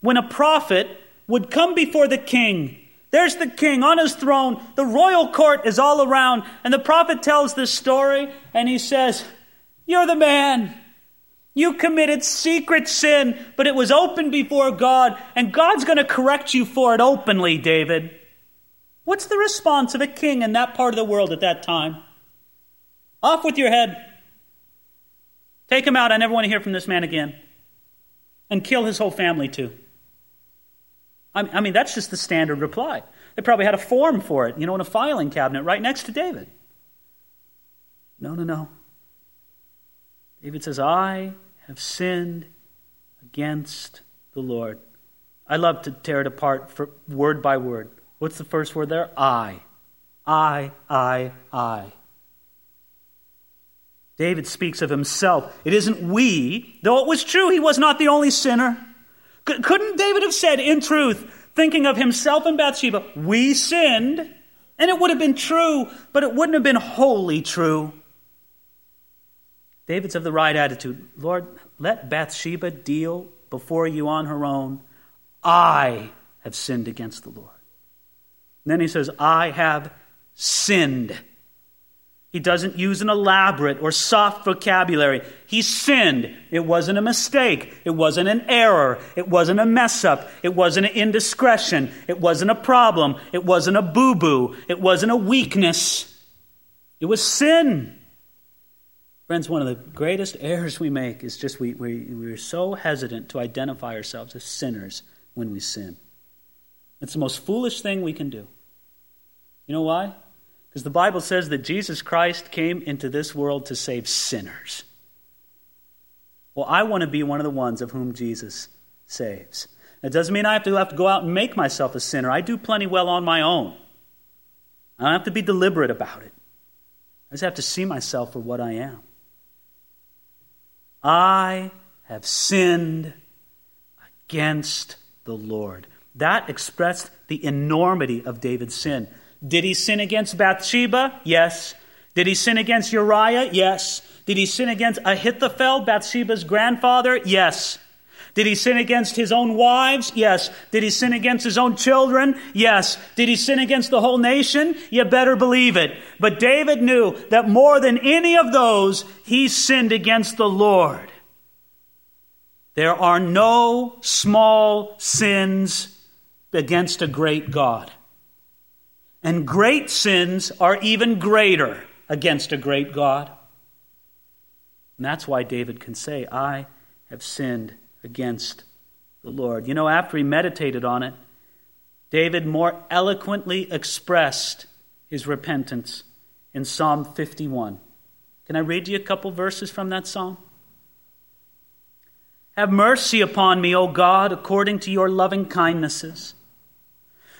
Speaker 1: when a prophet would come before the king? There's the king on his throne, the royal court is all around, and the prophet tells this story, and he says, You're the man. You committed secret sin, but it was open before God, and God's going to correct you for it openly, David. What's the response of a king in that part of the world at that time? Off with your head. Take him out. I never want to hear from this man again. And kill his whole family, too. I mean, that's just the standard reply. They probably had a form for it, you know, in a filing cabinet right next to David. No, no, no. David says, I have sinned against the Lord. I love to tear it apart for word by word. What's the first word there? I. I, I, I. David speaks of himself. It isn't we, though it was true he was not the only sinner. C- couldn't David have said, in truth, thinking of himself and Bathsheba, we sinned? And it would have been true, but it wouldn't have been wholly true. David's of the right attitude. Lord, let Bathsheba deal before you on her own. I have sinned against the Lord. And then he says, I have sinned. He doesn't use an elaborate or soft vocabulary. He sinned. It wasn't a mistake. It wasn't an error. It wasn't a mess up. It wasn't an indiscretion. It wasn't a problem. It wasn't a boo boo. It wasn't a weakness. It was sin. Friends, one of the greatest errors we make is just we, we, we're so hesitant to identify ourselves as sinners when we sin. It's the most foolish thing we can do. You know why? Because the Bible says that Jesus Christ came into this world to save sinners. Well, I want to be one of the ones of whom Jesus saves. It doesn't mean I have to have to go out and make myself a sinner. I do plenty well on my own. I don't have to be deliberate about it. I just have to see myself for what I am. I have sinned against the Lord. That expressed the enormity of David's sin. Did he sin against Bathsheba? Yes. Did he sin against Uriah? Yes. Did he sin against Ahithophel, Bathsheba's grandfather? Yes. Did he sin against his own wives? Yes. Did he sin against his own children? Yes. Did he sin against the whole nation? You better believe it. But David knew that more than any of those, he sinned against the Lord. There are no small sins against a great God. And great sins are even greater against a great God. And that's why David can say, I have sinned against the Lord. You know, after he meditated on it, David more eloquently expressed his repentance in Psalm 51. Can I read you a couple verses from that psalm? Have mercy upon me, O God, according to your loving kindnesses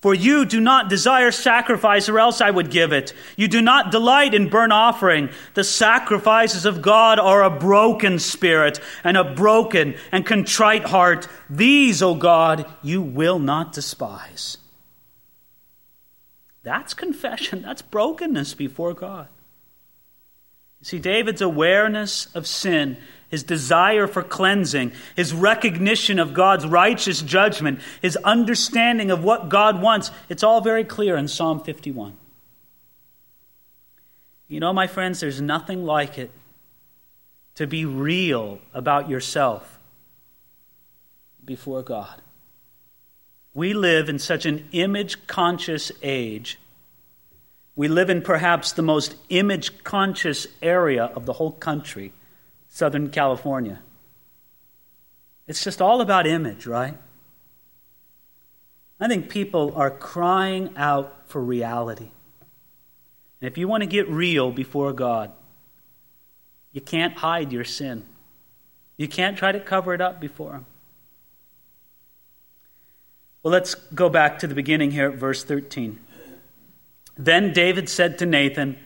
Speaker 1: For you do not desire sacrifice, or else I would give it. You do not delight in burnt offering. The sacrifices of God are a broken spirit, and a broken and contrite heart. These, O God, you will not despise. That's confession. That's brokenness before God. See, David's awareness of sin his desire for cleansing, his recognition of God's righteous judgment, his understanding of what God wants. It's all very clear in Psalm 51. You know, my friends, there's nothing like it to be real about yourself. before God. We live in such an image conscious age. We live in perhaps the most image conscious area of the whole country, Southern California. It's just all about image, right? I think people are crying out for reality. And if you want to get real before God, you can't hide your sin. You can't try to cover it up before Him. Well, let's go back to the beginning here at verse 13. Then David said to Nathan,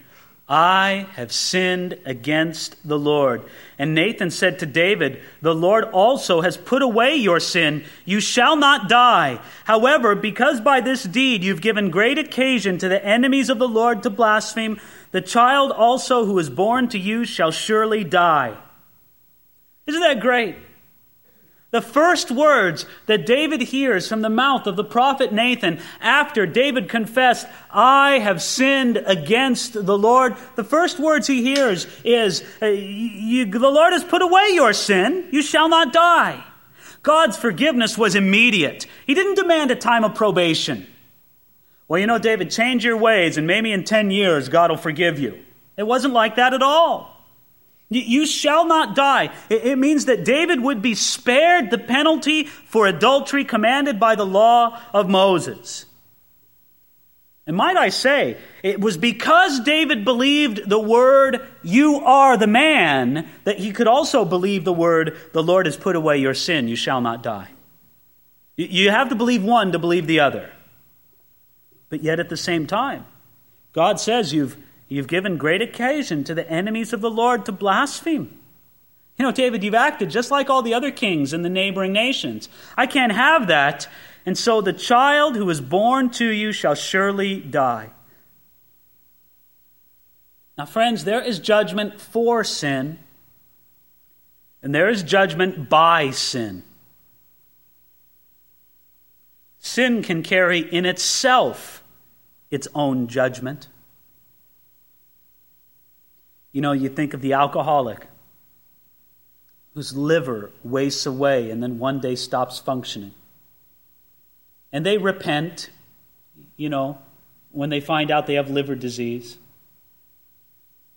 Speaker 1: I have sinned against the Lord. And Nathan said to David, The Lord also has put away your sin. You shall not die. However, because by this deed you've given great occasion to the enemies of the Lord to blaspheme, the child also who is born to you shall surely die. Isn't that great? The first words that David hears from the mouth of the prophet Nathan after David confessed, I have sinned against the Lord, the first words he hears is, uh, The Lord has put away your sin. You shall not die. God's forgiveness was immediate. He didn't demand a time of probation. Well, you know, David, change your ways, and maybe in 10 years God will forgive you. It wasn't like that at all. You shall not die. It means that David would be spared the penalty for adultery commanded by the law of Moses. And might I say, it was because David believed the word, you are the man, that he could also believe the word, the Lord has put away your sin, you shall not die. You have to believe one to believe the other. But yet at the same time, God says you've You've given great occasion to the enemies of the Lord to blaspheme. You know, David, you've acted just like all the other kings in the neighboring nations. I can't have that. And so the child who is born to you shall surely die. Now, friends, there is judgment for sin, and there is judgment by sin. Sin can carry in itself its own judgment. You know, you think of the alcoholic whose liver wastes away and then one day stops functioning. And they repent, you know, when they find out they have liver disease.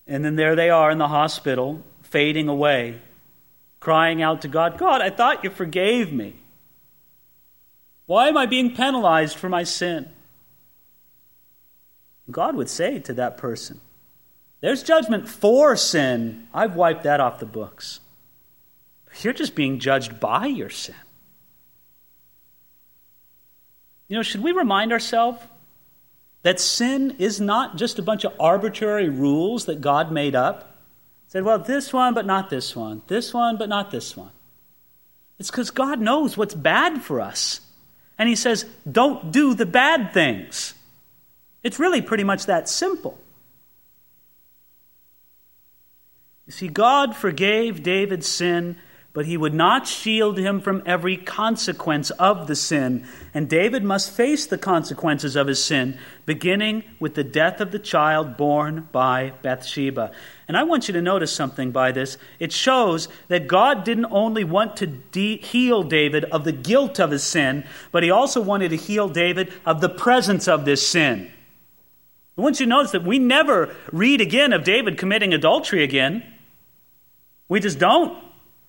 Speaker 1: And then there they are in the hospital, fading away, crying out to God, God, I thought you forgave me. Why am I being penalized for my sin? God would say to that person, there's judgment for sin. I've wiped that off the books. You're just being judged by your sin. You know, should we remind ourselves that sin is not just a bunch of arbitrary rules that God made up? Said, well, this one, but not this one. This one, but not this one. It's because God knows what's bad for us. And He says, don't do the bad things. It's really pretty much that simple. You see, God forgave David's sin, but he would not shield him from every consequence of the sin. And David must face the consequences of his sin, beginning with the death of the child born by Bathsheba. And I want you to notice something by this. It shows that God didn't only want to de- heal David of the guilt of his sin, but he also wanted to heal David of the presence of this sin. I want you to notice that we never read again of David committing adultery again. We just don't.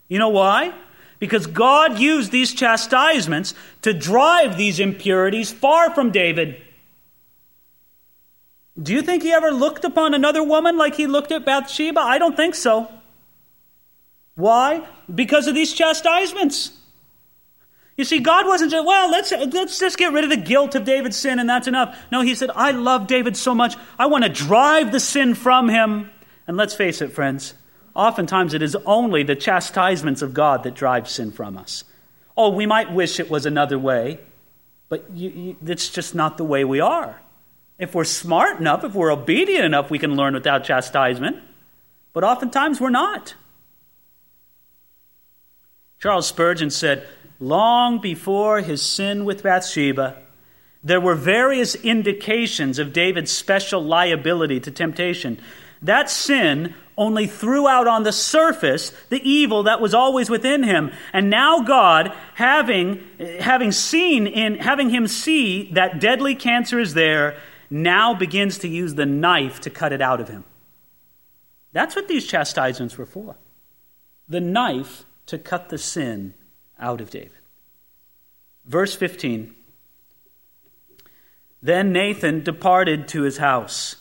Speaker 1: You know why? Because God used these chastisements to drive these impurities far from David. Do you think he ever looked upon another woman like he looked at Bathsheba? I don't think so. Why? Because of these chastisements. You see, God wasn't just, well, let's, let's just get rid of the guilt of David's sin and that's enough. No, he said, I love David so much. I want to drive the sin from him. And let's face it, friends, Oftentimes, it is only the chastisements of God that drive sin from us. Oh, we might wish it was another way, but you, you, it's just not the way we are. If we're smart enough, if we're obedient enough, we can learn without chastisement. But oftentimes, we're not. Charles Spurgeon said, Long before his sin with Bathsheba, there were various indications of David's special liability to temptation. that sin only threw out on the surface the evil that was always within him. And now God, having, having seen in, having him see that deadly cancer is there, now begins to use the knife to cut it out of him. That's what these chastisements were for. The knife to cut the sin out of David. Verse 15. Then Nathan departed to his house.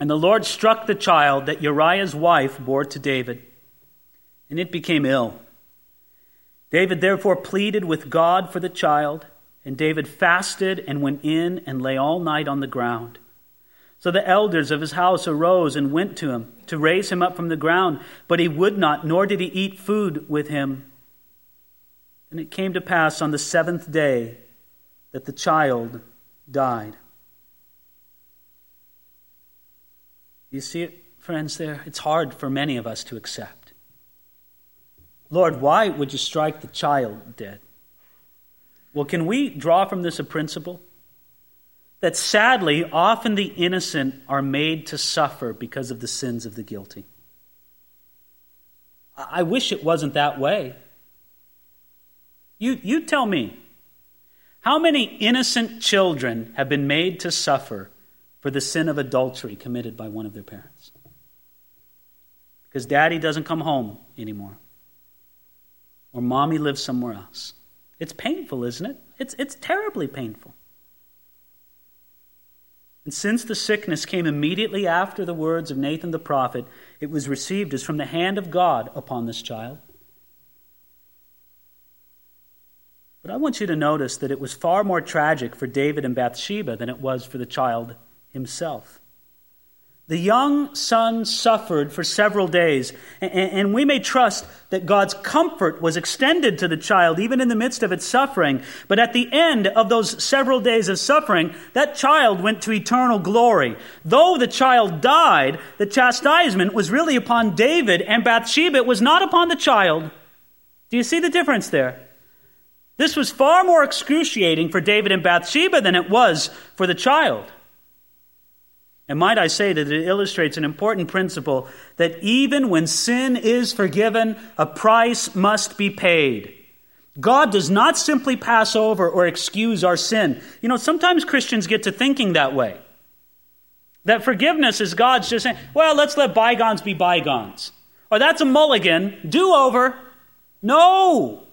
Speaker 1: And the Lord struck the child that Uriah's wife bore to David, and it became ill. David therefore pleaded with God for the child, and David fasted and went in and lay all night on the ground. So the elders of his house arose and went to him to raise him up from the ground, but he would not, nor did he eat food with him. And it came to pass on the seventh day that the child died. You see it, friends, there? It's hard for many of us to accept. Lord, why would you strike the child dead? Well, can we draw from this a principle? That sadly, often the innocent are made to suffer because of the sins of the guilty. I wish it wasn't that way. You, you tell me, how many innocent children have been made to suffer for the sin of adultery committed by one of their parents. Because daddy doesn't come home anymore, or mommy lives somewhere else. It's painful, isn't it? It's, it's terribly painful. And since the sickness came immediately after the words of Nathan the prophet, it was received as from the hand of God upon this child. But I want you to notice that it was far more tragic for David and Bathsheba than it was for the child himself. The young son suffered for several days, and we may trust that God's comfort was extended to the child even in the midst of its suffering. But at the end of those several days of suffering, that child went to eternal glory. Though the child died, the chastisement was really upon David and Bathsheba. It was not upon the child. Do you see the difference there? This was far more excruciating for David and Bathsheba than it was for the child. And might I say that it illustrates an important principle that even when sin is forgiven, a price must be paid. God does not simply pass over or excuse our sin. You know, sometimes Christians get to thinking that way. That forgiveness is God's just saying, well, let's let bygones be bygones. Or that's a mulligan, do over. No,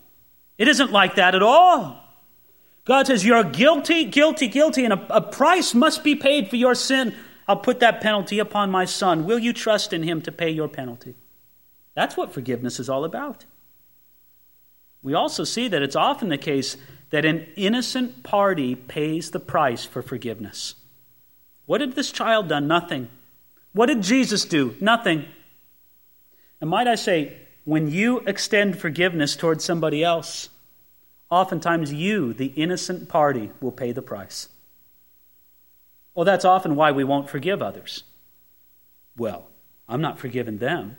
Speaker 1: it isn't like that at all. God says, You're guilty, guilty, guilty, and a, a price must be paid for your sin. I'll put that penalty upon my son. Will you trust in him to pay your penalty? That's what forgiveness is all about. We also see that it's often the case that an innocent party pays the price for forgiveness. What did this child do? Nothing. What did Jesus do? Nothing. And might I say, when you extend forgiveness towards somebody else, oftentimes you, the innocent party, will pay the price. Well, that's often why we won't forgive others. Well, I'm not forgiving them.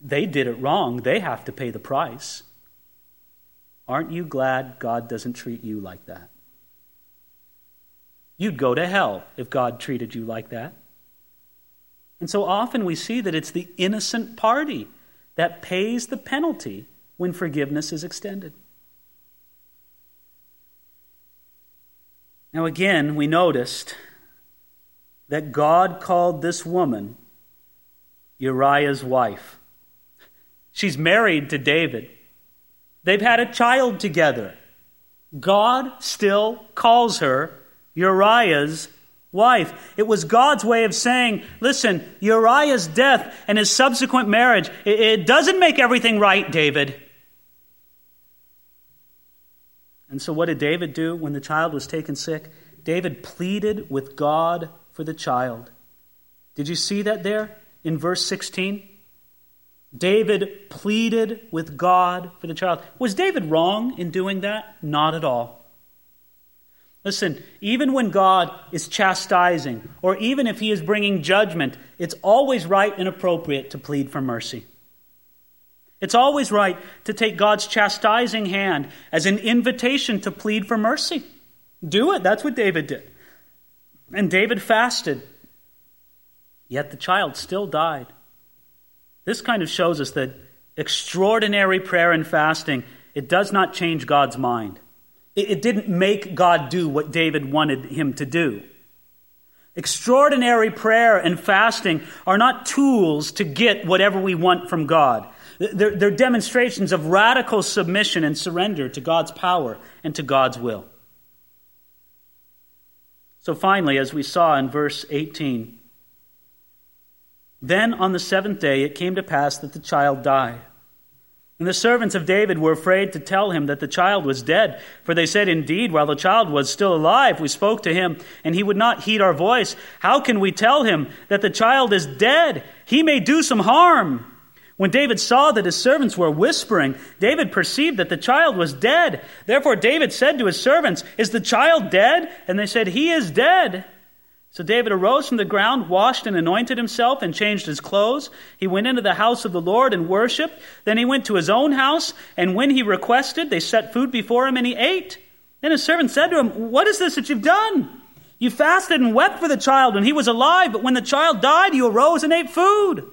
Speaker 1: They did it wrong. They have to pay the price. Aren't you glad God doesn't treat you like that? You'd go to hell if God treated you like that. And so often we see that it's the innocent party that pays the penalty when forgiveness is extended. Now, again, we noticed that God called this woman Uriah's wife. She's married to David, they've had a child together. God still calls her Uriah's wife. It was God's way of saying, listen, Uriah's death and his subsequent marriage, it, doesn't make everything right, David. And so, what did David do when the child was taken sick? David pleaded with God for the child. Did you see that there in verse 16? David pleaded with God for the child. Was David wrong in doing that? Not at all. Listen, even when God is chastising, or even if he is bringing judgment, it's always right and appropriate to plead for mercy. It's always right to take God's chastising hand as an invitation to plead for mercy. Do it. That's what David did. And David fasted Yet the child still died. This kind of shows us that extraordinary prayer and fasting, it does not change God's mind. It, didn't make God do what David wanted him to do. Extraordinary prayer and fasting are not tools to get whatever we want from God. They're, they're, demonstrations of radical submission and surrender to God's power and to God's will. So finally, as we saw in verse 18, then on the seventh day it came to pass that the child died. And the servants of David were afraid to tell him that the child was dead, for they said, Indeed, while the child was still alive, we spoke to him, and he would not heed our voice. How can we tell him that the child is dead? He may do some harm. When David saw that his servants were whispering, David perceived that the child was dead. Therefore, David said to his servants, Is the child dead? And they said, He is dead. So David arose from the ground, washed and anointed himself, and changed his clothes. He went into the house of the Lord and worshiped. Then he went to his own house, and when he requested, they set food before him, and he ate. Then his servant said to him, What is this that you've done? You fasted and wept for the child when he was alive, but when the child died, you arose and ate food.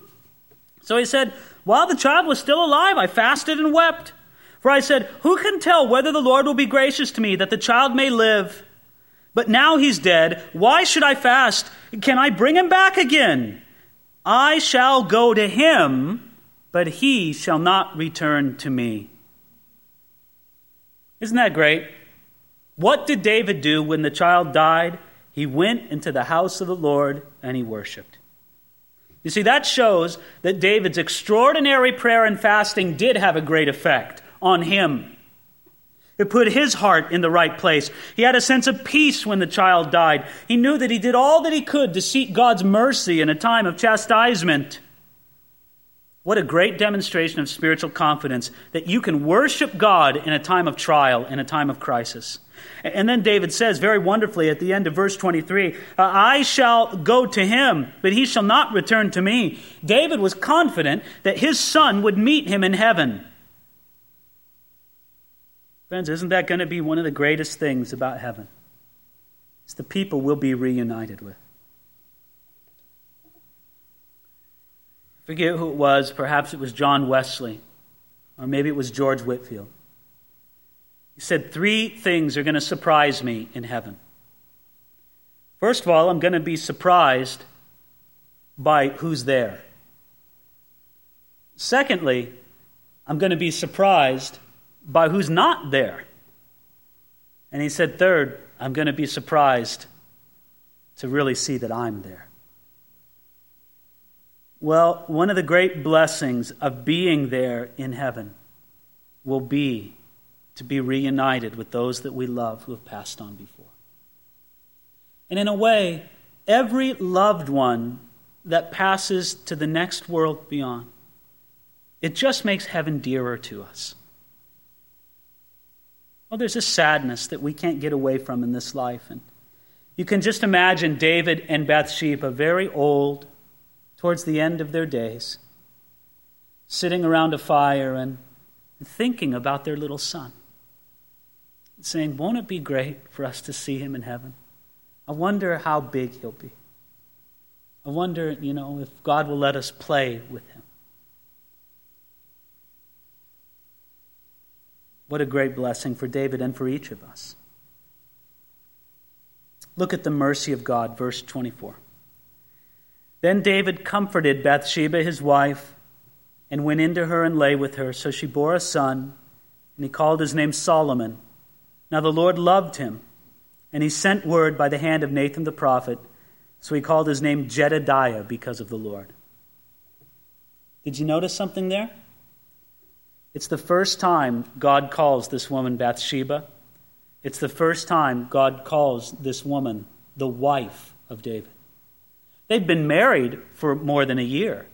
Speaker 1: So he said, While the child was still alive, I fasted and wept. For I said, Who can tell whether the Lord will be gracious to me that the child may live? But now he's dead. Why should I fast? Can I bring him back again? I shall go to him, but he shall not return to me. Isn't that great? What did David do when the child died? He went into the house of the Lord and he worshiped. You see, that shows that David's extraordinary prayer and fasting did have a great effect on him. It put his heart in the right place. He had a sense of peace when the child died. He knew that he did all that he could to seek God's mercy in a time of chastisement. What a great demonstration of spiritual confidence that you can worship God in a time of trial, in a time of crisis. And then David says very wonderfully at the end of verse 23 uh, I shall go to him, but he shall not return to me. David was confident that his son would meet him in heaven. Friends, isn't that going to be one of the greatest things about heaven? It's the people we'll be reunited with. I forget who it was. Perhaps it was John Wesley, or maybe it was George Whitefield. He said, Three things are going to surprise me in heaven. First of all, I'm going to be surprised by who's there. Secondly, I'm going to be surprised by who's not there. And he said, Third, I'm going to be surprised to really see that I'm there. Well, one of the great blessings of being there in heaven will be to be reunited with those that we love who have passed on before. And in a way, every loved one that passes to the next world beyond, it just makes heaven dearer to us. Well, there's a sadness that we can't get away from in this life. And you can just imagine David and Bathsheba, very old, towards the end of their days, sitting around a fire and thinking about their little son, saying, Won't it be great for us to see him in heaven? I wonder how big he'll be. I wonder, you know, if God will let us play with him. What a great blessing for David and for each of us. Look at the mercy of God, verse 24. Then David comforted Bathsheba, his wife, and went into her and lay with her. So she bore a son, and he called his name Solomon. Now the Lord loved him, and he sent word by the hand of Nathan the prophet. So he called his name Jedediah because of the Lord. Did you notice something there? It's the first time God calls this woman Bathsheba. It's the first time God calls this woman the wife of David. They've been married for more than a year.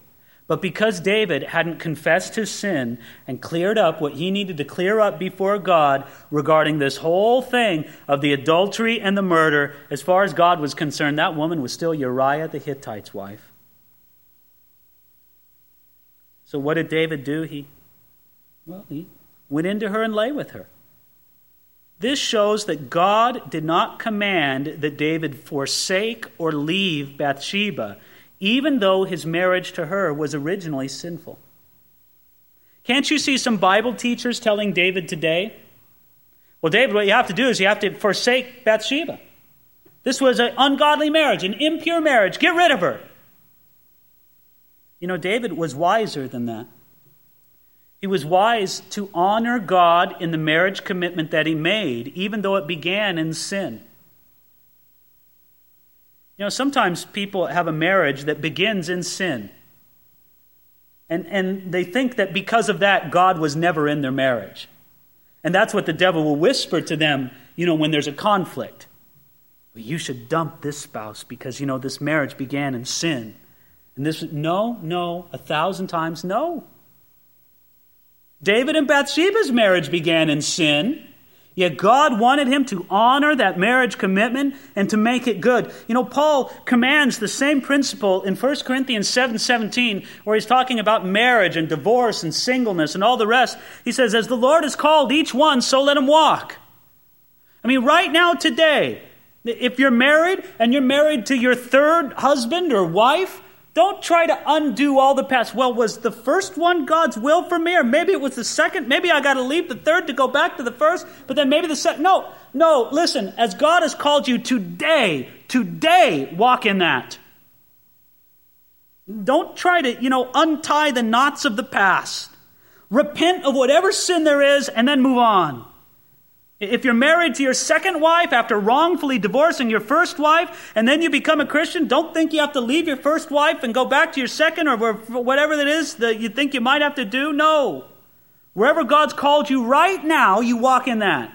Speaker 1: But because David hadn't confessed his sin and cleared up what he needed to clear up before God regarding this whole thing of the adultery and the murder, as far as God was concerned, that woman was still Uriah the Hittite's wife. So what did David do? He well, he went into her and lay with her. This shows that God did not command that David forsake or leave Bathsheba. Even though his marriage to her was originally sinful. Can't you see some Bible teachers telling David today? Well, David, what you have to do is you have to forsake Bathsheba. This was an ungodly marriage, an impure marriage. Get rid of her. You know, David was wiser than that. He was wise to honor God in the marriage commitment that he made, even though it began in sin. You know, sometimes people have a marriage that begins in sin. And, and they think that because of that, God was never in their marriage. And that's what the devil will whisper to them, you know, when there's a conflict. You should dump this spouse because, you know, this marriage began in sin. And this, no, no, a thousand times no. David and Bathsheba's marriage began in sin. Yet God wanted him to honor that marriage commitment and to make it good. You know, Paul commands the same principle in 1 Corinthians 7 17, where he's talking about marriage and divorce and singleness and all the rest. He says, As the Lord has called each one, so let him walk. I mean, right now, today, if you're married and you're married to your third husband or wife, don't try to undo all the past. Well, was the first one God's will for me? Or maybe it was the second? Maybe I got to leave the third to go back to the first, but then maybe the second. No, no, listen. As God has called you today, today, walk in that. Don't try to, you know, untie the knots of the past. Repent of whatever sin there is and then move on. If you're married to your second wife after wrongfully divorcing your first wife, and then you become a Christian, don't think you have to leave your first wife and go back to your second or whatever it is that you think you might have to do. No. Wherever God's called you right now, you walk in that.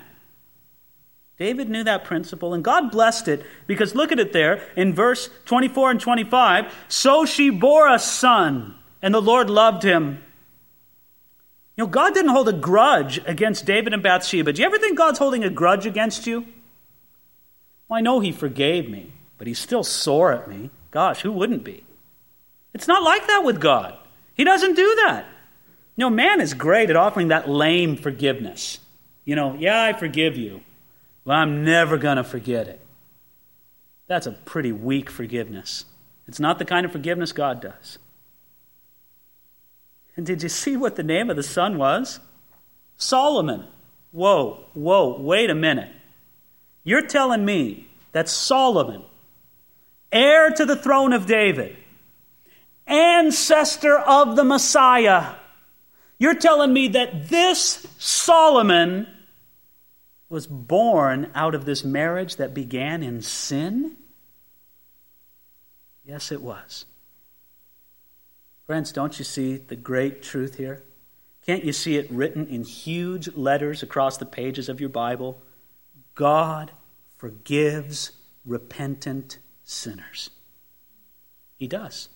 Speaker 1: David knew that principle, and God blessed it because look at it there in verse 24 and 25. So she bore a son, and the Lord loved him. You know, God didn't hold a grudge against David and Bathsheba. Do you ever think God's holding a grudge against you? Well, I know He forgave me, but He's still sore at me. Gosh, who wouldn't be? It's not like that with God. He doesn't do that. You know, man is great at offering that lame forgiveness. You know, yeah, I forgive you, but I'm never going to forget it. That's a pretty weak forgiveness. It's not the kind of forgiveness God does. And did you see what the name of the son was? Solomon. Whoa, whoa, wait a minute. You're telling me that Solomon, heir to the throne of David, ancestor of the Messiah, you're telling me that this Solomon was born out of this marriage that began in sin? Yes, it was. Friends, don't you see the great truth here? Can't you see it written in huge letters across the pages of your Bible? God forgives repentant sinners. He does.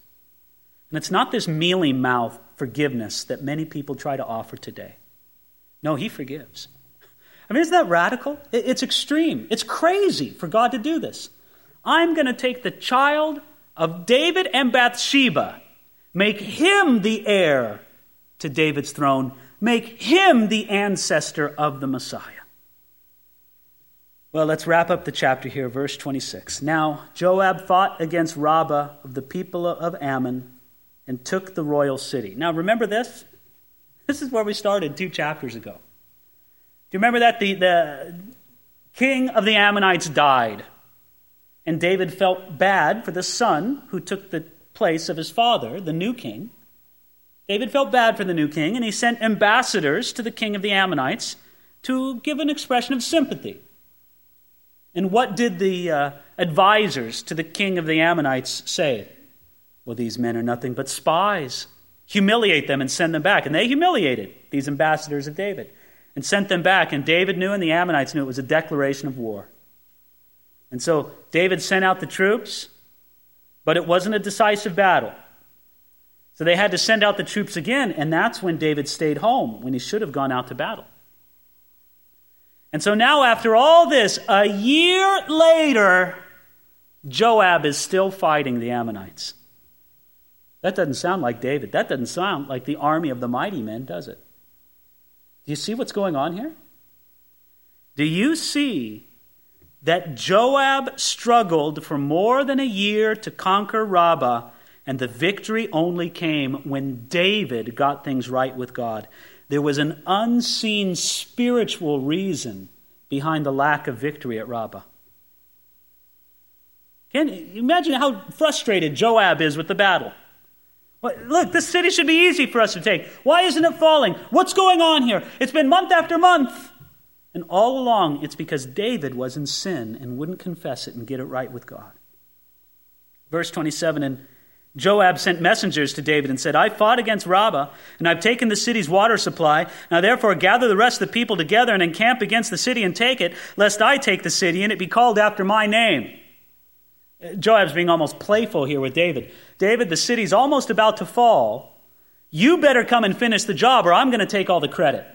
Speaker 1: And it's not this mealy mouth forgiveness that many people try to offer today. No, He forgives. I mean, isn't that radical? It's extreme. It's crazy for God to do this. I'm going to take the child of David and Bathsheba Make him the heir to David's throne. Make him the ancestor of the Messiah. Well, let's wrap up the chapter here, verse 26. Now, Joab fought against Rabbah of the people of Ammon and took the royal city. Now, remember this? This is where we started two chapters ago. Do you remember that the, the king of the Ammonites died? And David felt bad for the son who took the place of his father, the new king. David felt bad for the new king, and he sent ambassadors to the king of the Ammonites to give an expression of sympathy. And what did the uh, advisors to the king of the Ammonites say? Well, these men are nothing but spies. Humiliate them and send them back. And they humiliated these ambassadors of David and sent them back. And David knew and the Ammonites knew it was a declaration of war. And so David sent out the troops but it wasn't a decisive battle. So they had to send out the troops again, and that's when David stayed home, when he should have gone out to battle. And so now, after all this, a year later, Joab is still fighting the Ammonites. That doesn't sound like David. That doesn't sound like the army of the mighty men, does it? Do you see what's going on here? Do you see that Joab struggled for more than a year to conquer Rabbah, And the victory only came when David got things right with God. There was an unseen spiritual reason behind the lack of victory at Rabbah. Can you imagine how frustrated Joab is with the battle? Look, this city should be easy for us to take. Why isn't it falling? What's going on here? It's been month after month. And all along, it's because David was in sin and wouldn't confess it and get it right with God. Verse 27 And Joab sent messengers to David and said, I fought against Rabbah, and I've taken the city's water supply. Now therefore gather the rest of the people together and encamp against the city and take it, lest I take the city and it be called after my name. Joab's being almost playful here with David. David, the city's almost about to fall. You better come and finish the job, or I'm going to take all the credit.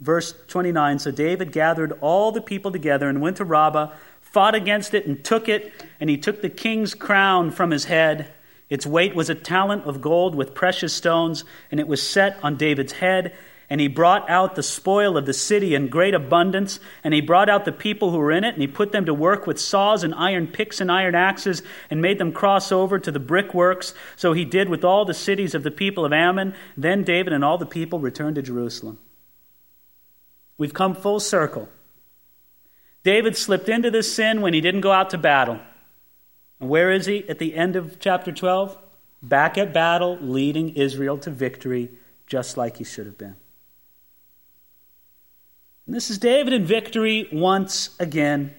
Speaker 1: Verse 29 So David gathered all the people together and went to Rabbah, fought against it, and took it, and he took the king's crown from his head. Its weight was a talent of gold with precious stones, and it was set on David's head and he brought out the spoil of the city in great abundance, and he brought out the people who were in it, and he put them to work with saws and iron picks and iron axes, and made them cross over to the brickworks. So he did with all the cities of the people of Ammon. Then David and all the people returned to Jerusalem. We've come full circle. David slipped into this sin when he didn't go out to battle. And where is he at the end of chapter 12? Back at battle, leading Israel to victory, just like he should have been. And this is David in victory once again.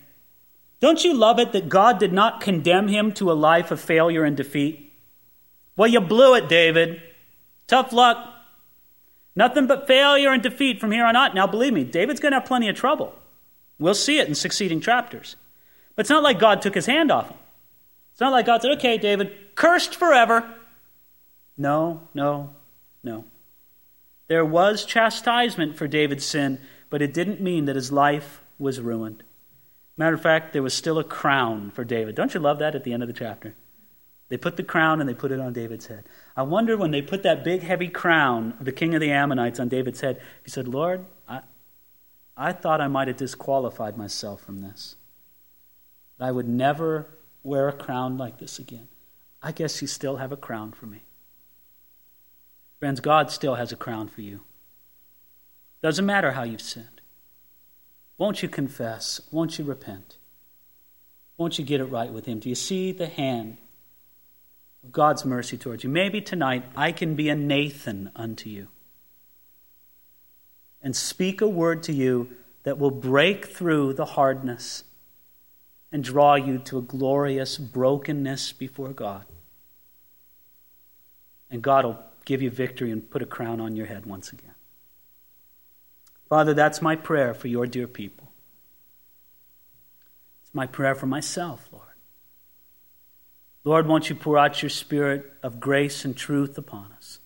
Speaker 1: Don't you love it that God did not condemn him to a life of failure and defeat? Well, you blew it, David. Tough luck. Nothing but failure and defeat from here on out. Now, believe me, David's going to have plenty of trouble. We'll see it in succeeding chapters. But it's not like God took his hand off him. It's not like God said, okay, David, cursed forever. No, no, no. There was chastisement for David's sin, but it didn't mean that his life was ruined. Matter of fact, there was still a crown for David. Don't you love that at the end of the chapter? They put the crown and they put it on David's head. I wonder when they put that big, heavy crown of the king of the Ammonites on David's head, he said, Lord, I, I thought I might have disqualified myself from this. I would never wear a crown like this again. I guess you still have a crown for me. Friends, God still has a crown for you. Doesn't matter how you've sinned. Won't you confess? Won't you repent? Won't you get it right with Him? Do you see the hand God's mercy towards you? Maybe tonight I can be a Nathan unto you and speak a word to you that will break through the hardness and draw you to a glorious brokenness before God. And God will give you victory and put a crown on your head once again. Father, that's my prayer for your dear people. It's my prayer for myself, Lord. Lord, won't you pour out your spirit of grace and truth upon us?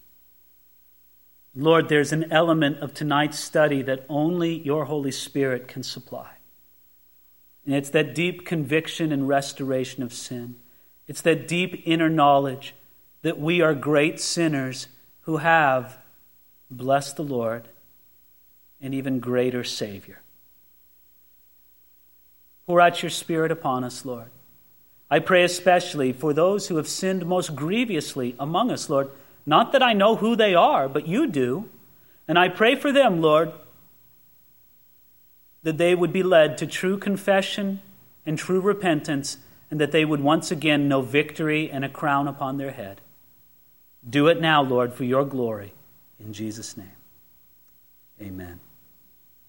Speaker 1: Lord, there's an element of tonight's study that only your Holy Spirit can supply. And it's that deep conviction and restoration of sin. It's that deep inner knowledge that we are great sinners who have, blessed the Lord, an even greater Savior. Pour out your Spirit upon us, Lord. I pray especially for those who have sinned most grievously among us, Lord. Not that I know who they are, but you do. And I pray for them, Lord, that they would be led to true confession and true repentance, and that they would once again know victory and a crown upon their head. Do it now, Lord, for your glory. In Jesus' name, amen.